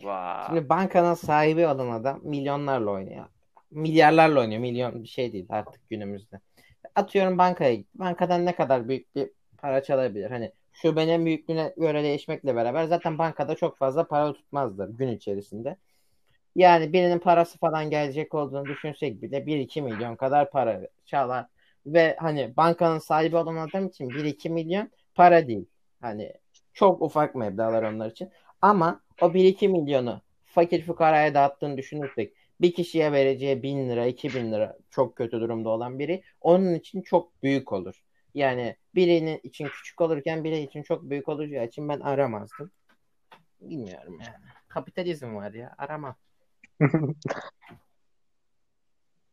Vay. Şimdi bankanın sahibi olan adam milyonlarla oynuyor. Milyarlarla oynuyor. Milyon bir şey değil artık günümüzde. Atıyorum bankaya git. Bankadan ne kadar büyük bir para çalabilir? Hani şubenin büyüklüğüne göre değişmekle beraber zaten bankada çok fazla para tutmazlar gün içerisinde. Yani birinin parası falan gelecek olduğunu düşünsek bile 1-2 milyon kadar para çalar. Ve hani bankanın sahibi olan adam için 1-2 milyon para değil. Hani çok ufak meblağlar onlar için. Ama o 1-2 milyonu fakir fukaraya dağıttığını düşünürsek bir kişiye vereceği 1000 lira, 2000 lira çok kötü durumda olan biri onun için çok büyük olur. Yani birinin için küçük olurken biri için çok büyük olacağı için ben aramazdım. Bilmiyorum yani. Kapitalizm var ya aramam.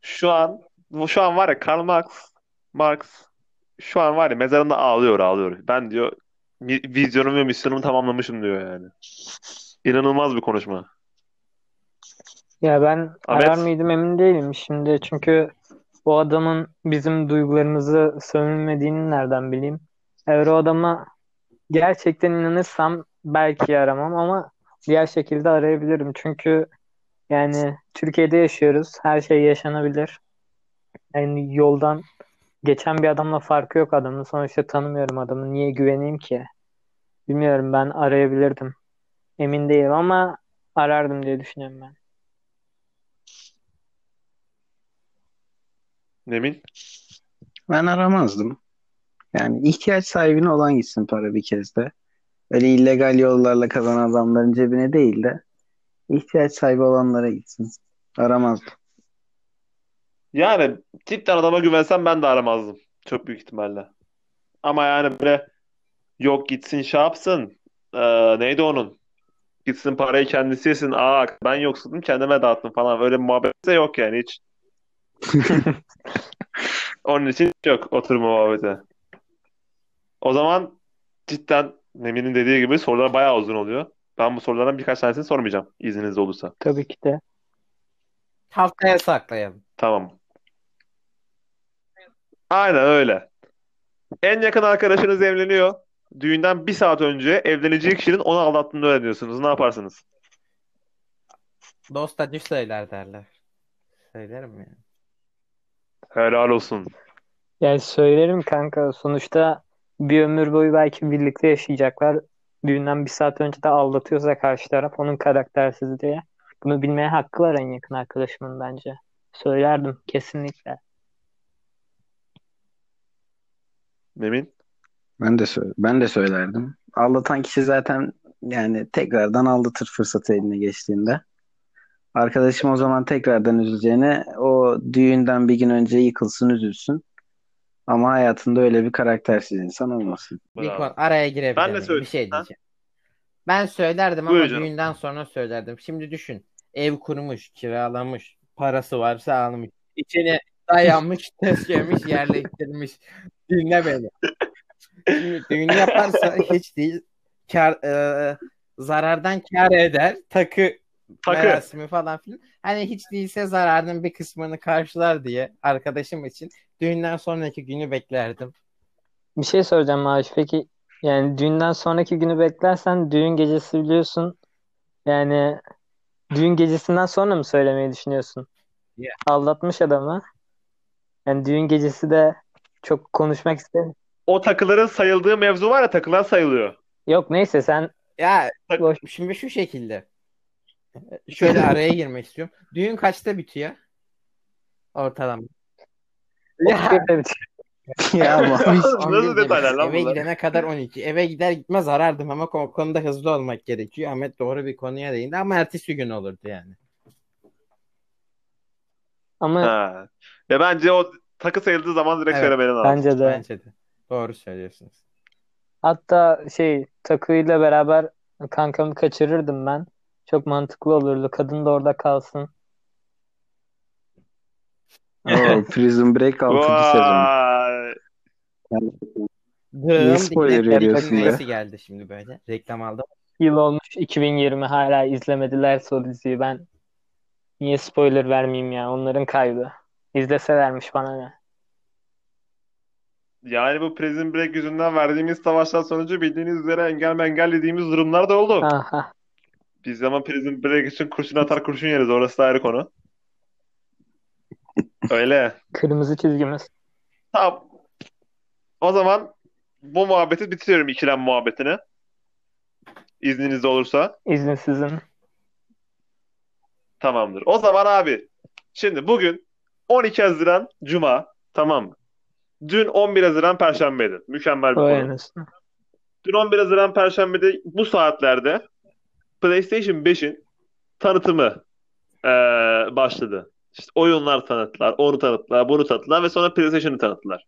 Şu an şu an var ya Karl Marx Marx şu an var ya mezarında ağlıyor ağlıyor. Ben diyor vizyonumu misyonumu tamamlamışım diyor yani. İnanılmaz bir konuşma. Ya ben Ahmet? arar mıydım emin değilim şimdi çünkü o adamın bizim duygularımızı sömürmediğini nereden bileyim? Eğer o adama gerçekten inanırsam belki aramam ama diğer şekilde arayabilirim. Çünkü yani Türkiye'de yaşıyoruz. Her şey yaşanabilir. Yani yoldan geçen bir adamla farkı yok adamın. Sonuçta tanımıyorum adamı. Niye güveneyim ki? Bilmiyorum ben arayabilirdim. Emin değilim ama arardım diye düşünüyorum ben. Nemin? Ben aramazdım. Yani ihtiyaç sahibine olan gitsin para bir kez de. Öyle illegal yollarla kazanan adamların cebine değil de ihtiyaç sahibi olanlara gitsin. Aramazdım. Yani cidden adama güvensem ben de aramazdım. Çok büyük ihtimalle. Ama yani böyle yok gitsin şey yapsın. Ee, neydi onun? Gitsin parayı kendisi yesin. Aa ben yoksuldum kendime dağıttım falan. Öyle bir muhabbet de yok yani hiç. Onun için yok oturma muhabbeti. O zaman cidden Nemin'in dediği gibi sorular bayağı uzun oluyor. Ben bu sorulardan birkaç tanesini sormayacağım izniniz olursa. Tabii ki de. Haftaya saklayalım. Tamam. Aynen öyle. En yakın arkadaşınız evleniyor. Düğünden bir saat önce evleneceği kişinin onu aldattığını öğreniyorsunuz. Ne yaparsınız? Dost acı söyler derler. Söylerim yani. Helal olsun. Yani söylerim kanka. Sonuçta bir ömür boyu belki birlikte yaşayacaklar. Düğünden bir saat önce de aldatıyorsa karşı taraf onun karaktersizliği. Bunu bilmeye hakkı var en yakın arkadaşımın bence. Söylerdim kesinlikle. Memin? Ben de ben de söylerdim. Aldatan kişi zaten yani tekrardan aldatır fırsatı eline geçtiğinde. Arkadaşım o zaman tekrardan üzüleceğine o düğünden bir gün önce yıkılsın üzülsün. Ama hayatında öyle bir karaktersiz insan olmasın. Bir Bravo. konu araya girebilir Ben de söyleyeyim. Bir şey Ha? diyeceğim. Ben söylerdim Buyur ama canım. düğünden sonra söylerdim. Şimdi düşün. Ev kurmuş, kiralamış, parası varsa almış. İçine dayanmış, taşıyamış, yerleştirmiş. Dinle beni. Şimdi düğün yaparsa hiç değil kar, e, zarardan kar eder. Takı Takı. merasimi falan filan. Hani hiç değilse zararın bir kısmını karşılar diye arkadaşım için düğünden sonraki günü beklerdim. Bir şey soracağım Maaş. Peki yani düğünden sonraki günü beklersen düğün gecesi biliyorsun. Yani düğün gecesinden sonra mı söylemeyi düşünüyorsun? Yeah. Aldatmış adamı. Yani düğün gecesi de çok konuşmak istemiyorum. O takıların sayıldığı mevzu var ya takılar sayılıyor. Yok neyse sen Ya Tak- boş şimdi şu şekilde. Şöyle araya girmek istiyorum. Düğün kaçta bitiyor? Ortalama. Ya, Ya. 11 Nasıl detaylar demiş. lan Eve bunlar? gidene kadar 12. Eve gider gitmez arardım ama o konuda hızlı olmak gerekiyor. Ahmet doğru bir konuya değindi ama ertesi gün olurdu yani. ama Ha. Ve bence o takı sayıldığı zaman direkt Evet. söylemenin lazım. bence de Bence de. Doğru söylüyorsunuz. hatta şey takıyla beraber kankamı kaçırırdım ben. Çok mantıklı olurdu. Kadın da orada kalsın. Oo, Prison Break 6. sezon. Niye spoiler veriyorsun be? geldi şimdi böyle. Reklam aldım. Yıl olmuş 2020 hala izlemediler o diziyi. Ben niye spoiler vermeyeyim ya? Onların kaybı. İzleselermiş bana ne? Yani bu Prison Break yüzünden verdiğimiz savaşlar sonucu bildiğiniz üzere engel mengel dediğimiz durumlar da oldu. Aha. Biz ama Prison Break için kurşun atar kurşun yeriz. Orası da ayrı konu. Öyle. Kırmızı çizgimiz. Tamam. O zaman bu muhabbeti bitiriyorum ikilem muhabbetini. İzniniz olursa. İzin sizin. Tamamdır. O zaman abi şimdi bugün 12 Haziran Cuma tamam mı? Dün 11 Haziran Perşembeydi. Mükemmel bir Vay konu. Dün 11 Haziran Perşembe'de bu saatlerde PlayStation 5'in tanıtımı eee, başladı. İşte oyunlar tanıttılar, onu tanıttılar, bunu tanıttılar ve sonra PlayStation'ı tanıttılar.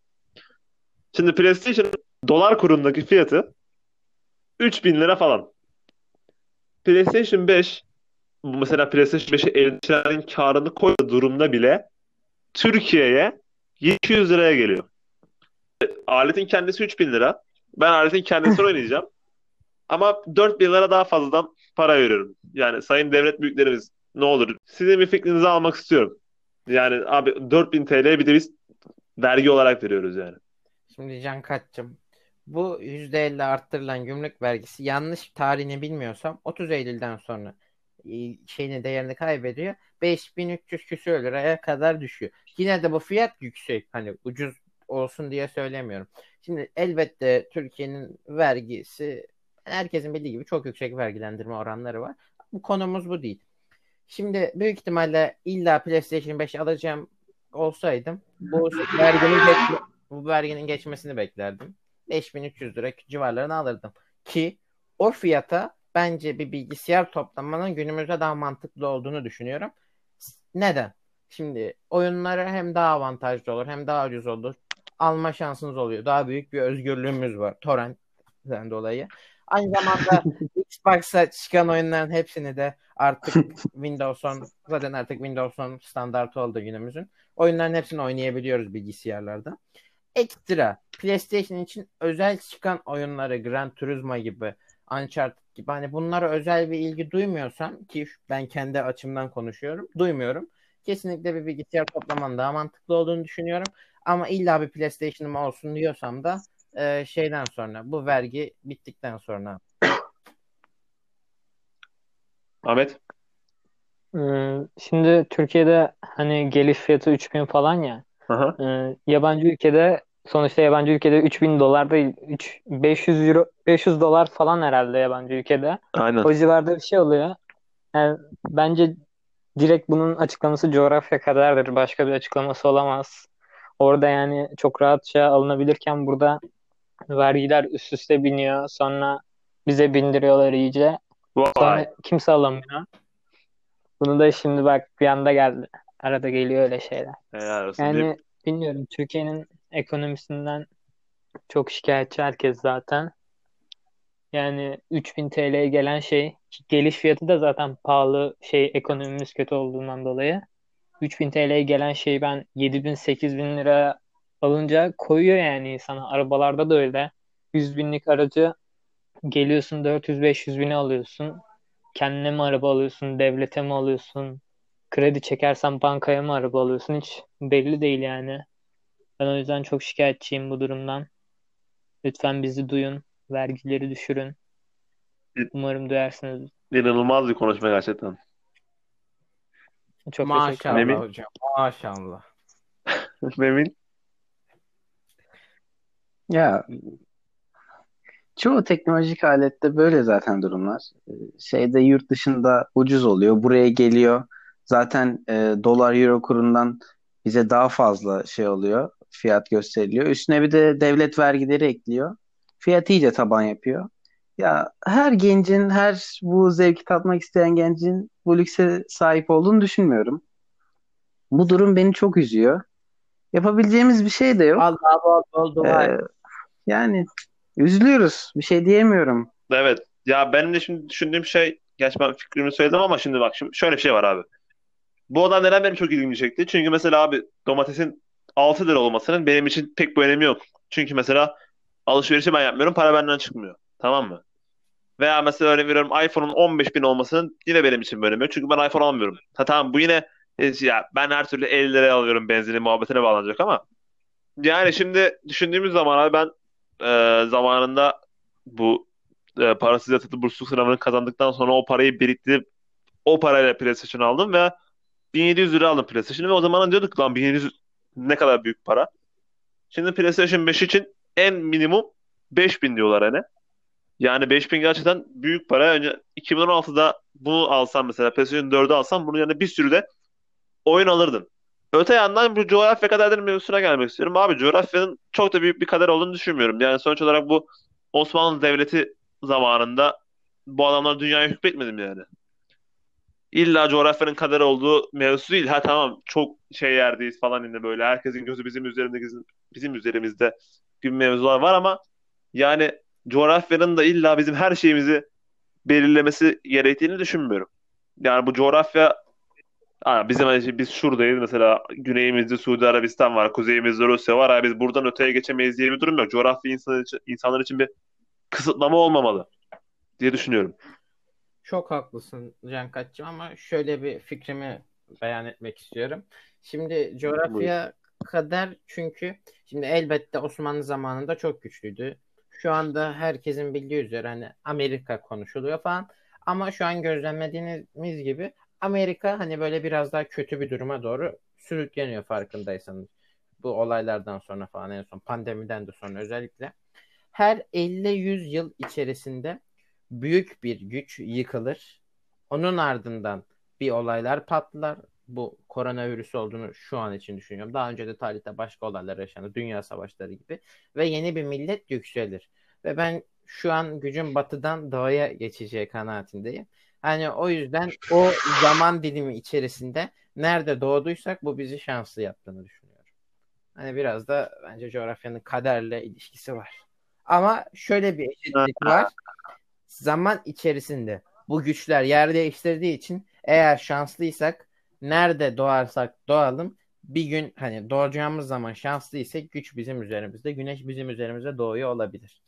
Şimdi PlayStation dolar kurundaki fiyatı 3000 lira falan. PlayStation 5 bu mesela PlayStation 5'e elçilerin karını koyduğu durumda bile Türkiye'ye 700 liraya geliyor. Aletin kendisi 3000 lira. Ben aletin kendisini oynayacağım. Ama 4000 lira daha fazladan para veriyorum. Yani sayın devlet büyüklerimiz ne olur sizin bir fikrinizi almak istiyorum. Yani abi 4000 TL bir de biz vergi olarak veriyoruz yani. Şimdi Can Katçım bu %50 arttırılan gümrük vergisi yanlış tarihini bilmiyorsam 30 Eylül'den sonra e, şeyini değerini kaybediyor. 5300 küsür liraya kadar düşüyor. Yine de bu fiyat yüksek. Hani ucuz olsun diye söylemiyorum. Şimdi elbette Türkiye'nin vergisi herkesin bildiği gibi çok yüksek vergilendirme oranları var. Bu konumuz bu değil. Şimdi büyük ihtimalle illa PlayStation 5 alacağım olsaydım bu verginin geç- bu verginin geçmesini beklerdim. 5300 lira civarlarını alırdım. Ki o fiyata bence bir bilgisayar toplamanın günümüzde daha mantıklı olduğunu düşünüyorum. Neden? Şimdi oyunları hem daha avantajlı olur hem daha ucuz olur. Alma şansınız oluyor. Daha büyük bir özgürlüğümüz var. Torrent'den dolayı. Aynı zamanda Xbox'a çıkan oyunların hepsini de artık Windows 10 zaten artık Windows 10 standart oldu günümüzün. Oyunların hepsini oynayabiliyoruz bilgisayarlarda. Ekstra PlayStation için özel çıkan oyunları Gran Turismo gibi Uncharted gibi hani bunlara özel bir ilgi duymuyorsam ki ben kendi açımdan konuşuyorum duymuyorum. Kesinlikle bir bilgisayar toplamanın daha mantıklı olduğunu düşünüyorum. Ama illa bir PlayStation'ım olsun diyorsam da e, şeyden sonra bu vergi bittikten sonra. Ahmet? Ee, Şimdi Türkiye'de hani geliş fiyatı 3000 falan ya. Aha. Ee, yabancı ülkede sonuçta yabancı ülkede 3000 dolar değil 3 500 euro 500 dolar falan herhalde yabancı ülkede. Aynen. O civarda bir şey oluyor. Yani bence direkt bunun açıklaması coğrafya kadardır. Başka bir açıklaması olamaz. Orada yani çok rahatça alınabilirken burada vergiler üst üste biniyor. Sonra bize bindiriyorlar iyice. Vay. Sonra kimse alamıyor. Bunu da şimdi bak bir anda geldi. Arada geliyor öyle şeyler. Helal olsun. Yani bilmiyorum Türkiye'nin ekonomisinden çok şikayetçi herkes zaten. Yani 3000 TL'ye gelen şey geliş fiyatı da zaten pahalı şey ekonomimiz kötü olduğundan dolayı. 3000 TL'ye gelen şey ben 7000 8000 lira alınca koyuyor yani insana. Arabalarda da öyle. 100 binlik aracı geliyorsun 400-500 bine alıyorsun. Kendine mi araba alıyorsun, devlete mi alıyorsun? Kredi çekersen bankaya mı araba alıyorsun? Hiç belli değil yani. Ben o yüzden çok şikayetçiyim bu durumdan. Lütfen bizi duyun. Vergileri düşürün. Umarım duyarsınız. İnanılmaz bir konuşma gerçekten. Çok Maşallah Memin? hocam. Maşallah. Memin? Ya çoğu teknolojik alette böyle zaten durumlar. Ee, Şeyde yurt dışında ucuz oluyor. Buraya geliyor. Zaten e, dolar euro kurundan bize daha fazla şey oluyor. Fiyat gösteriliyor. Üstüne bir de devlet vergileri ekliyor. Fiyat iyice taban yapıyor. Ya her gencin, her bu zevki tatmak isteyen gencin bu lükse sahip olduğunu düşünmüyorum. Bu durum beni çok üzüyor. Yapabileceğimiz bir şey de yok. Allah bol bol dua. Ee, yani üzülüyoruz. Bir şey diyemiyorum. Evet. Ya benim de şimdi düşündüğüm şey, gerçi ben fikrimi söyledim ama şimdi bak şimdi şöyle bir şey var abi. Bu olay neden benim çok ilgimi çekti? Çünkü mesela abi domatesin 6 lira olmasının benim için pek bir önemi yok. Çünkü mesela alışverişi ben yapmıyorum, para benden çıkmıyor. Tamam mı? Veya mesela örnek veriyorum iPhone'un 15 bin olmasının yine benim için bir önemi. Çünkü ben iPhone almıyorum. Ha tamam bu yine e, ya ben her türlü 50 liraya alıyorum benzini muhabbetine bağlanacak ama yani şimdi düşündüğümüz zaman abi ben e, zamanında bu e, parasız yatılı bursluluk sınavını kazandıktan sonra o parayı biriktirip o parayla PlayStation aldım ve 1700 lira aldım PlayStation'ı ve o zaman diyorduk lan 1700 ne kadar büyük para. Şimdi PlayStation 5 için en minimum 5000 diyorlar hani. Yani 5000 gerçekten büyük para. Önce 2016'da bunu alsam mesela PlayStation 4'ü alsam bunun yanında bir sürü de oyun alırdın. Öte yandan bu coğrafya kaderleri mevzusuna gelmek istiyorum. Abi coğrafyanın çok da büyük bir kader olduğunu düşünmüyorum. Yani sonuç olarak bu Osmanlı Devleti zamanında bu adamlar dünyaya hükmetmedi mi yani? İlla coğrafyanın kaderi olduğu mevzu değil. Ha tamam çok şey yerdeyiz falan yine böyle. Herkesin gözü bizim üzerinde bizim üzerimizde gibi mevzular var ama yani coğrafyanın da illa bizim her şeyimizi belirlemesi gerektiğini düşünmüyorum. Yani bu coğrafya ha, bizim hani biz şuradayız mesela güneyimizde Suudi Arabistan var, kuzeyimizde Rusya var. Ha, biz buradan öteye geçemeyiz diye bir durum yok. Coğrafya insan için, insanlar için bir kısıtlama olmamalı diye düşünüyorum. Çok haklısın Can Katçım ama şöyle bir fikrimi beyan etmek istiyorum. Şimdi coğrafya kader çünkü şimdi elbette Osmanlı zamanında çok güçlüydü. Şu anda herkesin bildiği üzere hani Amerika konuşuluyor falan. Ama şu an gözlemlediğimiz gibi Amerika hani böyle biraz daha kötü bir duruma doğru sürükleniyor farkındaysanız. Bu olaylardan sonra falan en son pandemiden de sonra özellikle. Her 50-100 yıl içerisinde büyük bir güç yıkılır. Onun ardından bir olaylar patlar. Bu koronavirüs olduğunu şu an için düşünüyorum. Daha önce de tarihte başka olaylar yaşandı. Dünya savaşları gibi. Ve yeni bir millet yükselir. Ve ben şu an gücün batıdan doğuya geçeceği kanaatindeyim. Hani o yüzden o zaman dilimi içerisinde nerede doğduysak bu bizi şanslı yaptığını düşünüyorum. Hani biraz da bence coğrafyanın kaderle ilişkisi var. Ama şöyle bir eşitlik var. Zaman içerisinde bu güçler yer değiştirdiği için eğer şanslıysak nerede doğarsak doğalım bir gün hani doğacağımız zaman şanslıysak güç bizim üzerimizde, güneş bizim üzerimizde doğuyor olabilir.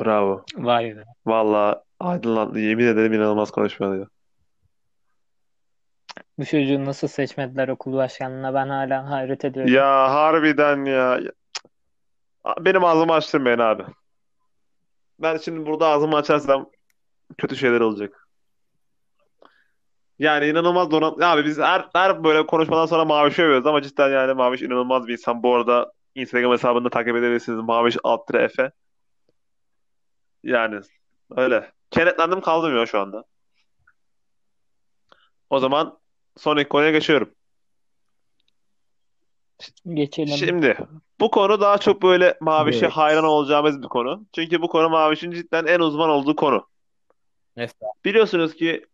Bravo. Vay be. Valla aydınlandı. Yemin ederim inanılmaz konuşmalıydı. Bu çocuğu nasıl seçmediler okul başkanlığına ben hala hayret ediyorum. Ya harbiden ya. Benim ağzımı açtırmayın abi. Ben şimdi burada ağzımı açarsam kötü şeyler olacak. Yani inanılmaz donat. Abi biz her, her böyle konuşmadan sonra Maviş övüyoruz ama cidden yani Maviş inanılmaz bir insan. Bu arada Instagram hesabında takip edebilirsiniz. Maviş alt Efe. Yani öyle. Kenetlendim kaldım ya şu anda. O zaman sonraki konuya geçiyorum. Geçelim. Şimdi bu konu daha çok böyle Maviş'e Evet. hayran olacağımız bir konu. Çünkü bu konu Maviş'in cidden en uzman olduğu konu. Mesela Biliyorsunuz ki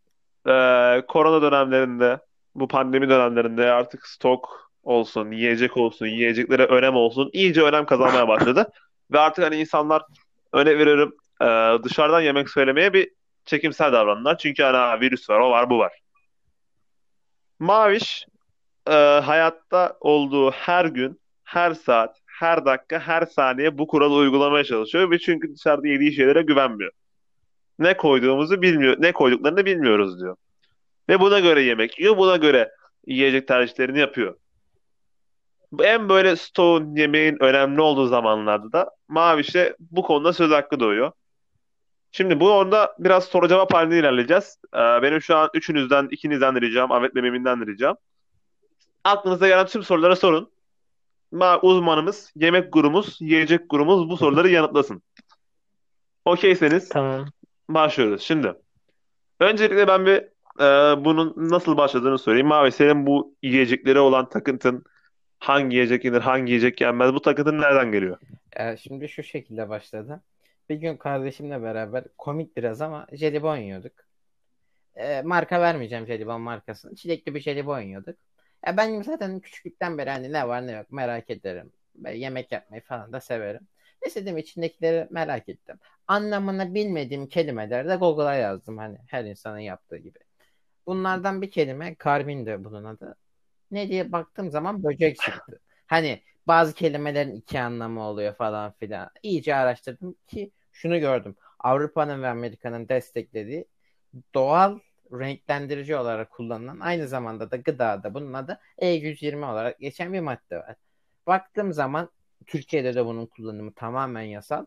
e, korona dönemlerinde, bu pandemi dönemlerinde artık stok olsun, yiyecek olsun, yiyeceklere önem olsun, iyice önem kazanmaya başladı. Ve artık hani insanlar öne veririm e, dışarıdan yemek söylemeye bir çekimsel davranırlar. Çünkü hani ha, virüs var, o var, bu var. Maviş e, hayatta olduğu her gün, her saat, her dakika, her saniye bu kuralı uygulamaya çalışıyor ve çünkü dışarıda yediği şeylere güvenmiyor. Ne koyduğumuzu bilmiyor, ne koyduklarını bilmiyoruz diyor. Ve buna göre yemek yiyor, buna göre yiyecek tercihlerini yapıyor. En böyle stoğun, yemeğin önemli olduğu zamanlarda da Maviş'e bu konuda söz hakkı doğuyor. Şimdi bu onda biraz soru cevap halinde ilerleyeceğiz. Ee, benim şu an üçünüzden, ikinizden de ricam, Ahmet ve Memin'den de ricam. Aklınıza gelen tüm sorulara sorun. Ma uzmanımız, yemek gurumuz, yiyecek gurumuz bu soruları yanıtlasın. Okeyseniz Tamam. Başlıyoruz. Şimdi öncelikle ben bir e, bunun nasıl başladığını söyleyeyim. Mavi senin bu yiyeceklere olan takıntın hangi yiyecek yenir, hangi yiyecek yenmez bu takıntın nereden geliyor? e, şimdi şu şekilde başladı. Bir gün kardeşimle beraber komik biraz ama jelibon yiyorduk. E, marka vermeyeceğim jelibon markasını. Çilekli bir jelibon yiyorduk. Ya ben zaten küçüklükten beri hani ne var ne yok merak ederim. Böyle yemek yapmayı falan da severim. Dedim içindekileri merak ettim. Anlamını bilmediğim kelimeleri de Google'a yazdım hani her insanın yaptığı gibi. Bunlardan bir kelime karbin de bunun adı. Ne diye baktığım zaman böcek çıktı. Hani bazı kelimelerin iki anlamı oluyor falan filan. İyice araştırdım ki şunu gördüm. Avrupa'nın ve Amerika'nın desteklediği doğal renklendirici olarak kullanılan aynı zamanda da gıdada bunun adı E120 olarak geçen bir madde var. Baktığım zaman Türkiye'de de bunun kullanımı tamamen yasal.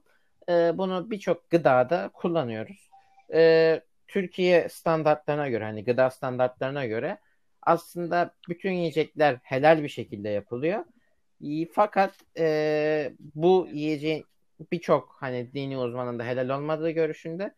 Ee, bunu birçok gıdada kullanıyoruz. Ee, Türkiye standartlarına göre hani gıda standartlarına göre aslında bütün yiyecekler helal bir şekilde yapılıyor. İyi, Fakat e, bu yiyeceğin birçok hani dini uzmanın da helal olmadığı görüşünde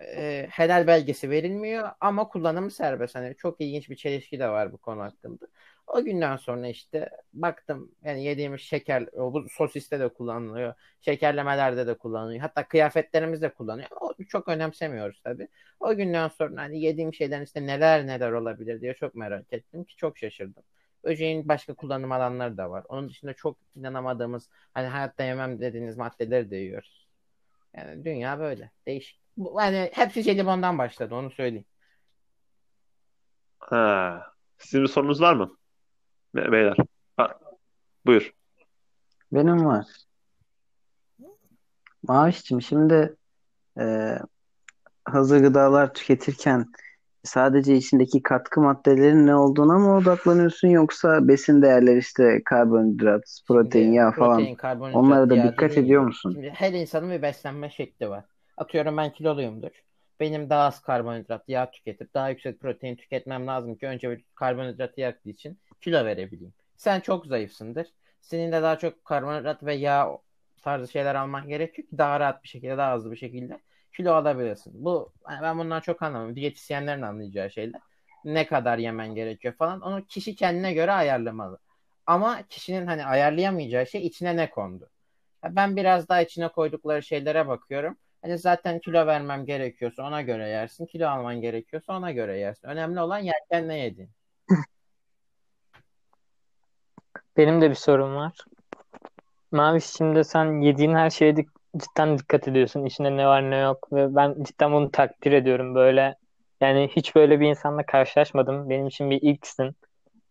e, helal belgesi verilmiyor ama kullanımı serbest. Hani çok ilginç bir çelişki de var bu konu hakkında. O günden sonra işte baktım yani yediğimiz şeker o bu sosiste de kullanılıyor. Şekerlemelerde de kullanılıyor. Hatta kıyafetlerimizde kullanılıyor. O çok önemsemiyoruz tabii. O günden sonra hani yediğim şeylerin işte neler neler olabilir diye çok merak ettim ki çok şaşırdım. Böceğin başka kullanım alanları da var. Onun dışında çok inanamadığımız hani hayatta yemem dediğiniz maddeleri de yiyoruz. Yani dünya böyle. Değişik. Bu, hani hepsi jelibondan başladı onu söyleyeyim. Ha. Sizin bir sorunuz var mı? Be- Beyler. Ha, buyur. Benim var. Mavişçim şimdi e, hazır gıdalar tüketirken sadece içindeki katkı maddelerin ne olduğuna mı odaklanıyorsun yoksa besin değerleri işte karbonhidrat, protein, yağ falan protein, karbonhidrat, onlara da yağ dikkat dediğin ediyor musun? Şimdi her insanın bir beslenme şekli var. Atıyorum ben kiloluyumdur. Benim daha az karbonhidrat, yağ tüketip daha yüksek protein tüketmem lazım ki önce bir karbonhidratı yaktığı için kilo verebileyim. Sen çok zayıfsındır. Senin de daha çok karbonhidrat ve yağ tarzı şeyler alman gerekiyor ki daha rahat bir şekilde, daha hızlı bir şekilde kilo alabilirsin. Bu yani ben bundan çok anlamam. Diyetisyenlerin anlayacağı şeyler. Ne kadar yemen gerekiyor falan. Onu kişi kendine göre ayarlamalı. Ama kişinin hani ayarlayamayacağı şey içine ne kondu. Ben biraz daha içine koydukları şeylere bakıyorum. Hani zaten kilo vermem gerekiyorsa ona göre yersin. Kilo alman gerekiyorsa ona göre yersin. Önemli olan yerken ne yedin. Benim de bir sorum var. Maviş şimdi sen yediğin her şeye dik- cidden dikkat ediyorsun. İçinde ne var ne yok ve ben cidden bunu takdir ediyorum. Böyle yani hiç böyle bir insanla karşılaşmadım. Benim için bir ilksin.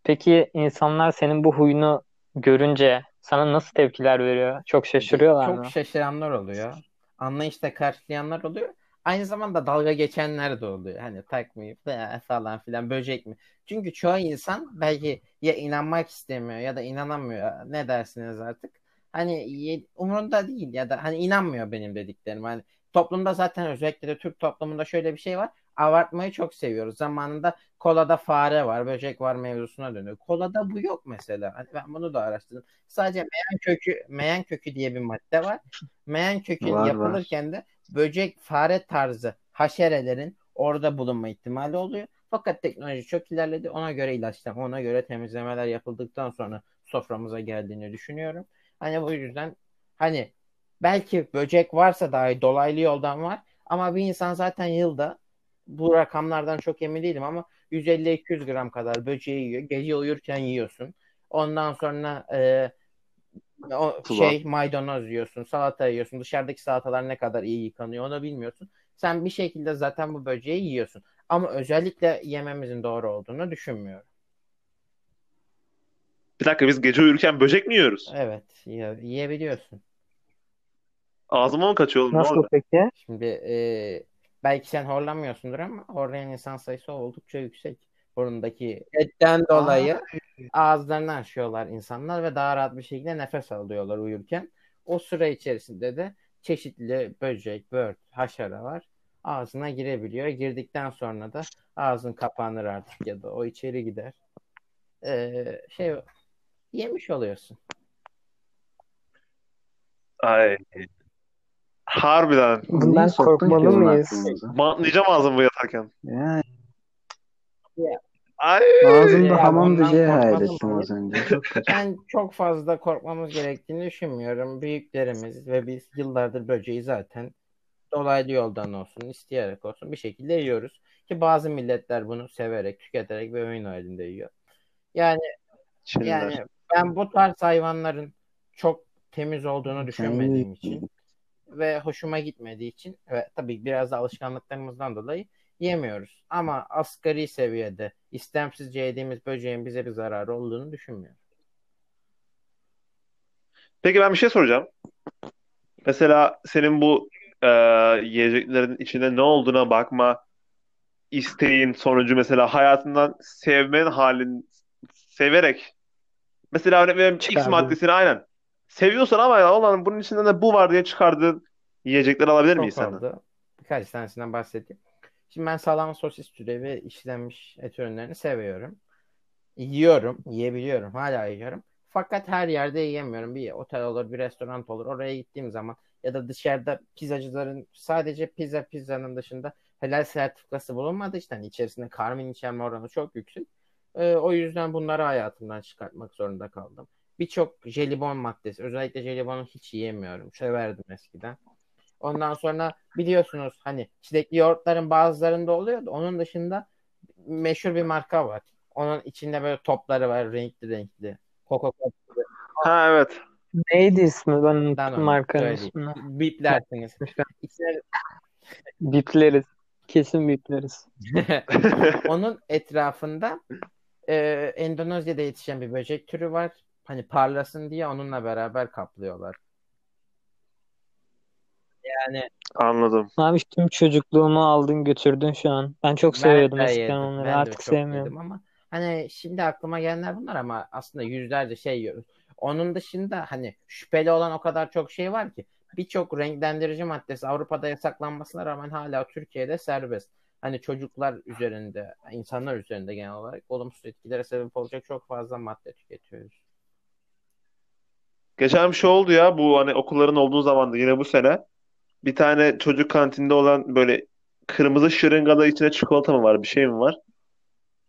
Peki insanlar senin bu huyunu görünce sana nasıl tepkiler veriyor? Çok şaşırıyorlar Çok mı? şaşıranlar oluyor. Anlayışla karşılayanlar oluyor. Aynı zamanda dalga geçenler de oluyor. Hani takmayıp da falan filan böcek mi? Çünkü çoğu insan belki ya inanmak istemiyor ya da inanamıyor. Ne dersiniz artık? Hani umurunda değil ya da hani inanmıyor benim dediklerim. Hani toplumda zaten özellikle de Türk toplumunda şöyle bir şey var. Abartmayı çok seviyoruz. Zamanında kolada fare var, böcek var mevzusuna dönüyor. Kolada bu yok mesela. Hani ben bunu da araştırdım. Sadece meyan kökü, meyan kökü diye bir madde var. Meyan kökün Var, var. yapılırken de böcek, fare tarzı haşerelerin orada bulunma ihtimali oluyor. Fakat teknoloji çok ilerledi. Ona göre ilaçlama, ona göre temizlemeler yapıldıktan sonra soframıza geldiğini düşünüyorum. Hani bu yüzden hani belki böcek varsa dahi dolaylı yoldan var ama bir insan zaten yılda bu rakamlardan çok emin değilim ama 150-200 gram kadar böceği yiyor. Gece uyurken yiyorsun. Ondan sonra e, o Tuzak. şey maydanoz yiyorsun, salata yiyorsun. Dışarıdaki salatalar ne kadar iyi yıkanıyor onu bilmiyorsun. Sen bir şekilde zaten bu böceği yiyorsun. Ama özellikle yememizin doğru olduğunu düşünmüyorum. Bir dakika biz gece uyurken böcek mi yiyoruz? Evet, yiye- yiyebiliyorsun. Ağzıma mı kaçıyor oğlum? Nasıl peki? Şimdi e, belki sen horlamıyorsundur ama horlayan insan sayısı oldukça yüksek. Burundaki etten dolayı ağızlarını açıyorlar insanlar ve daha rahat bir şekilde nefes alıyorlar uyurken. O süre içerisinde de çeşitli böcek, bört, haşeralar ağzına girebiliyor. Girdikten sonra da ağzın kapanır artık ya da o içeri gider. Ee, şey yemiş oluyorsun. Ay. Harbiden. Bundan korkmalı mıyız? aklımıza? Bantlayacağım ağzımı yatarken. Yani Ay. ağzımda hamam böceği hayal ettim az önce. Ben çok fazla korkmamız gerektiğini düşünmüyorum. Büyüklerimiz ve biz yıllardır böceği zaten dolaylı yoldan olsun, isteyerek olsun bir şekilde yiyoruz. Ki bazı milletler bunu severek, tüketerek ve oyun halinde yiyor. Yani Çinliler. yani ben bu tarz hayvanların çok temiz olduğunu düşünmediğim için ve hoşuma gitmediği için ve tabii biraz da alışkanlıklarımızdan dolayı yemiyoruz. Ama asgari seviyede istemsizce yediğimiz böceğin bize bir zararı olduğunu düşünmüyorum. Peki ben bir şey soracağım. Mesela senin bu e, yiyeceklerin içinde ne olduğuna bakma isteğin sonucu mesela hayatından sevmen halin severek mesela örnek veriyorum X maddesini aynen seviyorsan ama ya ulan bunun içinde de bu var diye çıkardığın yiyecekler alabilir miyiz senden? Birkaç tanesinden bahsedeyim. Şimdi ben salam, sosis türevi işlenmiş et ürünlerini seviyorum. Yiyorum, yiyebiliyorum. Hala yiyorum. Fakat her yerde yiyemiyorum. Bir otel olur, bir restoran olur. Oraya gittiğim zaman ya da dışarıda pizzacıların sadece pizza pizzanın dışında helal sertifikası bulunmadığı için hani içerisinde karmin içerme oranı çok yüksek. Ee, o yüzden bunları hayatımdan çıkartmak zorunda kaldım. Birçok jelibon maddesi, özellikle jelibonu hiç yiyemiyorum. Severdim eskiden. Ondan sonra biliyorsunuz hani çilekli yoğurtların bazılarında oluyor da onun dışında meşhur bir marka var. Onun içinde böyle topları var renkli renkli. Coca-Cola Ha evet. Neydi ismi? Ben unuttum markanın ismini. biplersiniz. İçine Bipleriz. Kesin bipleriz. Onun etrafında e, Endonezya'da yetişen bir böcek türü var. Hani parlasın diye onunla beraber kaplıyorlar. Yani Anladım. Abi tüm çocukluğumu aldın götürdün şu an. Ben çok Ben seviyordum de eskiden yedim. onları. Ben de Artık çok sevmiyorum. yedim ama hani şimdi aklıma gelenler bunlar ama aslında yüzlerce şey yiyoruz. Onun dışında hani şüpheli olan o kadar çok şey var ki birçok renklendirici maddesi Avrupa'da yasaklanmasına rağmen hala Türkiye'de serbest. Hani çocuklar üzerinde, insanlar üzerinde genel olarak olumsuz etkilere sebep olacak çok fazla madde tüketiyoruz. Geçen bir şey oldu ya bu hani okulların olduğu zamanda yine bu sene bir tane çocuk kantinde olan böyle kırmızı şırıngalı içine çikolata mı var bir şey mi var?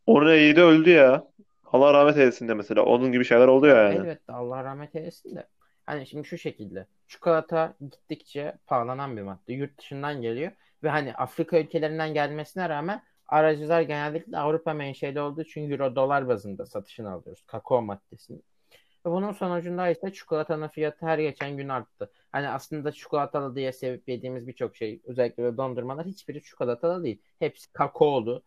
Onu yedi öldü ya. Allah rahmet eylesin de mesela. Onun gibi şeyler oluyor yani. Elbette Allah rahmet eylesin de. Hani şimdi şu şekilde çikolata gittikçe pahalanan bir madde. Yurt dışından geliyor ve hani Afrika ülkelerinden gelmesine rağmen aracılar genellikle Avrupa menşeli olduğu için euro dolar bazında satışını alıyoruz. Kakao maddesini. Ve bunun sonucunda ise çikolatanın fiyatı her geçen gün arttı. Hani aslında çikolatalı diye sevip yediğimiz birçok şey özellikle dondurmalar hiçbiri çikolatalı değil. Hepsi kakaolu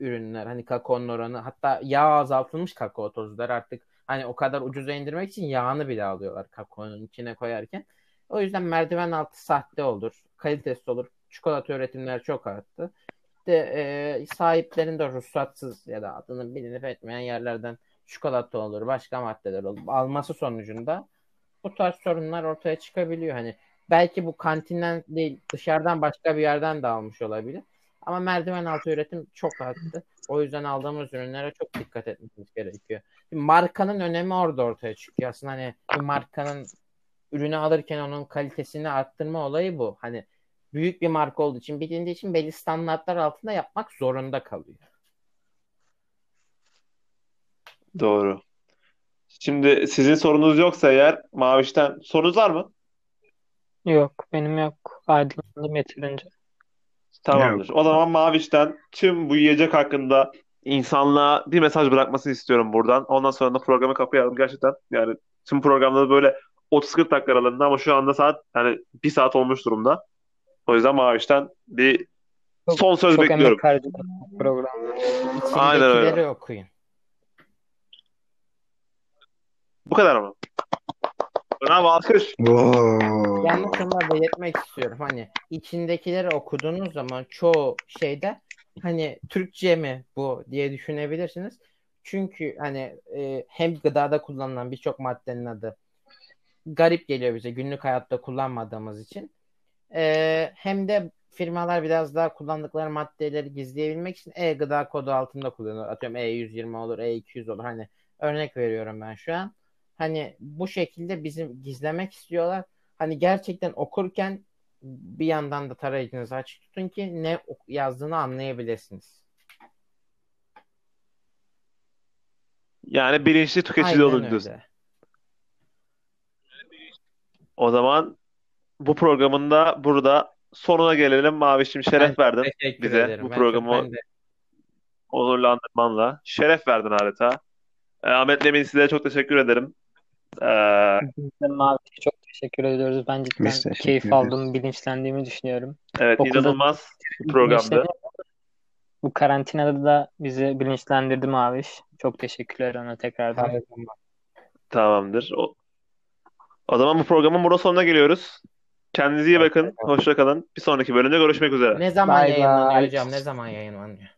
ürünler. Hani kakaonun oranı hatta yağ azaltılmış kakao tozları artık hani o kadar ucuza indirmek için yağını bile alıyorlar kakaonun içine koyarken. O yüzden merdiven altı sahte olur, kalitesiz olur. Çikolata üretimleri çok arttı. İşte e, sahiplerin de ruhsatsız ya da adının bilinip etmeyen yerlerden çikolata olur, başka maddeler olur. Alması sonucunda bu tarz sorunlar ortaya çıkabiliyor. Hani belki bu kantinden değil dışarıdan başka bir yerden de almış olabilir. Ama merdiven altı üretim çok arttı. O yüzden aldığımız ürünlere çok dikkat etmemiz gerekiyor. Bir markanın önemi orada ortaya çıkıyor. Aslında hani bir markanın ürünü alırken onun kalitesini arttırma olayı bu. Hani büyük bir marka olduğu için bilindiği için belli standartlar altında yapmak zorunda kalıyor. Doğru. Şimdi sizin sorunuz yoksa eğer Maviş'ten sorunuz var mı? Yok benim yok. Aydınlandım yeterince. Tamamdır. O zaman Maviş'ten tüm bu yiyecek hakkında insanlığa bir mesaj bırakmasını istiyorum buradan. Ondan sonra da programı kapayalım gerçekten. Yani tüm programda böyle 30-40 dakika aralığında ama şu anda saat yani bir saat olmuş durumda. O yüzden Maviş'ten bir Çok- son söz Çok bekliyorum. emek harcadım programda. Aynen öyle. İçindekileri okuyun. Bu kadar mı? Bravo alkış. Yalnız şunu belirtmek istiyorum. Hani içindekileri okuduğunuz zaman çoğu şeyde hani Türkçe mi bu diye düşünebilirsiniz. Çünkü hani e, hem gıdada kullanılan birçok maddenin adı garip geliyor bize günlük hayatta kullanmadığımız için. E, hem de firmalar biraz daha kullandıkları maddeleri gizleyebilmek için e-gıda kodu altında kullanıyor. Atıyorum E120 olur, E200 olur. Hani örnek veriyorum ben şu an. Hani bu şekilde bizim gizlemek istiyorlar. Hani gerçekten okurken bir yandan da tarayıcınızı açık tutun ki ne yazdığını anlayabilirsiniz. Yani bilinçli tüketici olun diyorsun. öyle. O zaman bu programın da burada sonuna gelelim. Mavişim şeref Ben verdin bize ederim. bu Ben programı çok- ben de onurlandırmanla. Şeref verdin adeta. Ee, Ahmet Emin size çok teşekkür ederim. Ee, Bizden Mavi'ye çok teşekkür ediyoruz. Ben cidden Biz teşekkür keyif ederiz. aldım, bilinçlendiğimi düşünüyorum. evet Okulda- inanılmaz bir programdı. Bu karantinada da bizi bilinçlendirdi Maviş. Çok teşekkürler ona tekrardan. Zaman. Tamamdır. O, o zaman bu programın burada sonuna geliyoruz. Kendinize iyi bakın. Hoşça kalın. Bir sonraki bölümde görüşmek üzere. Ne zaman Bye yayınlanıyor bye. hocam? Ne zaman yayınlanıyor?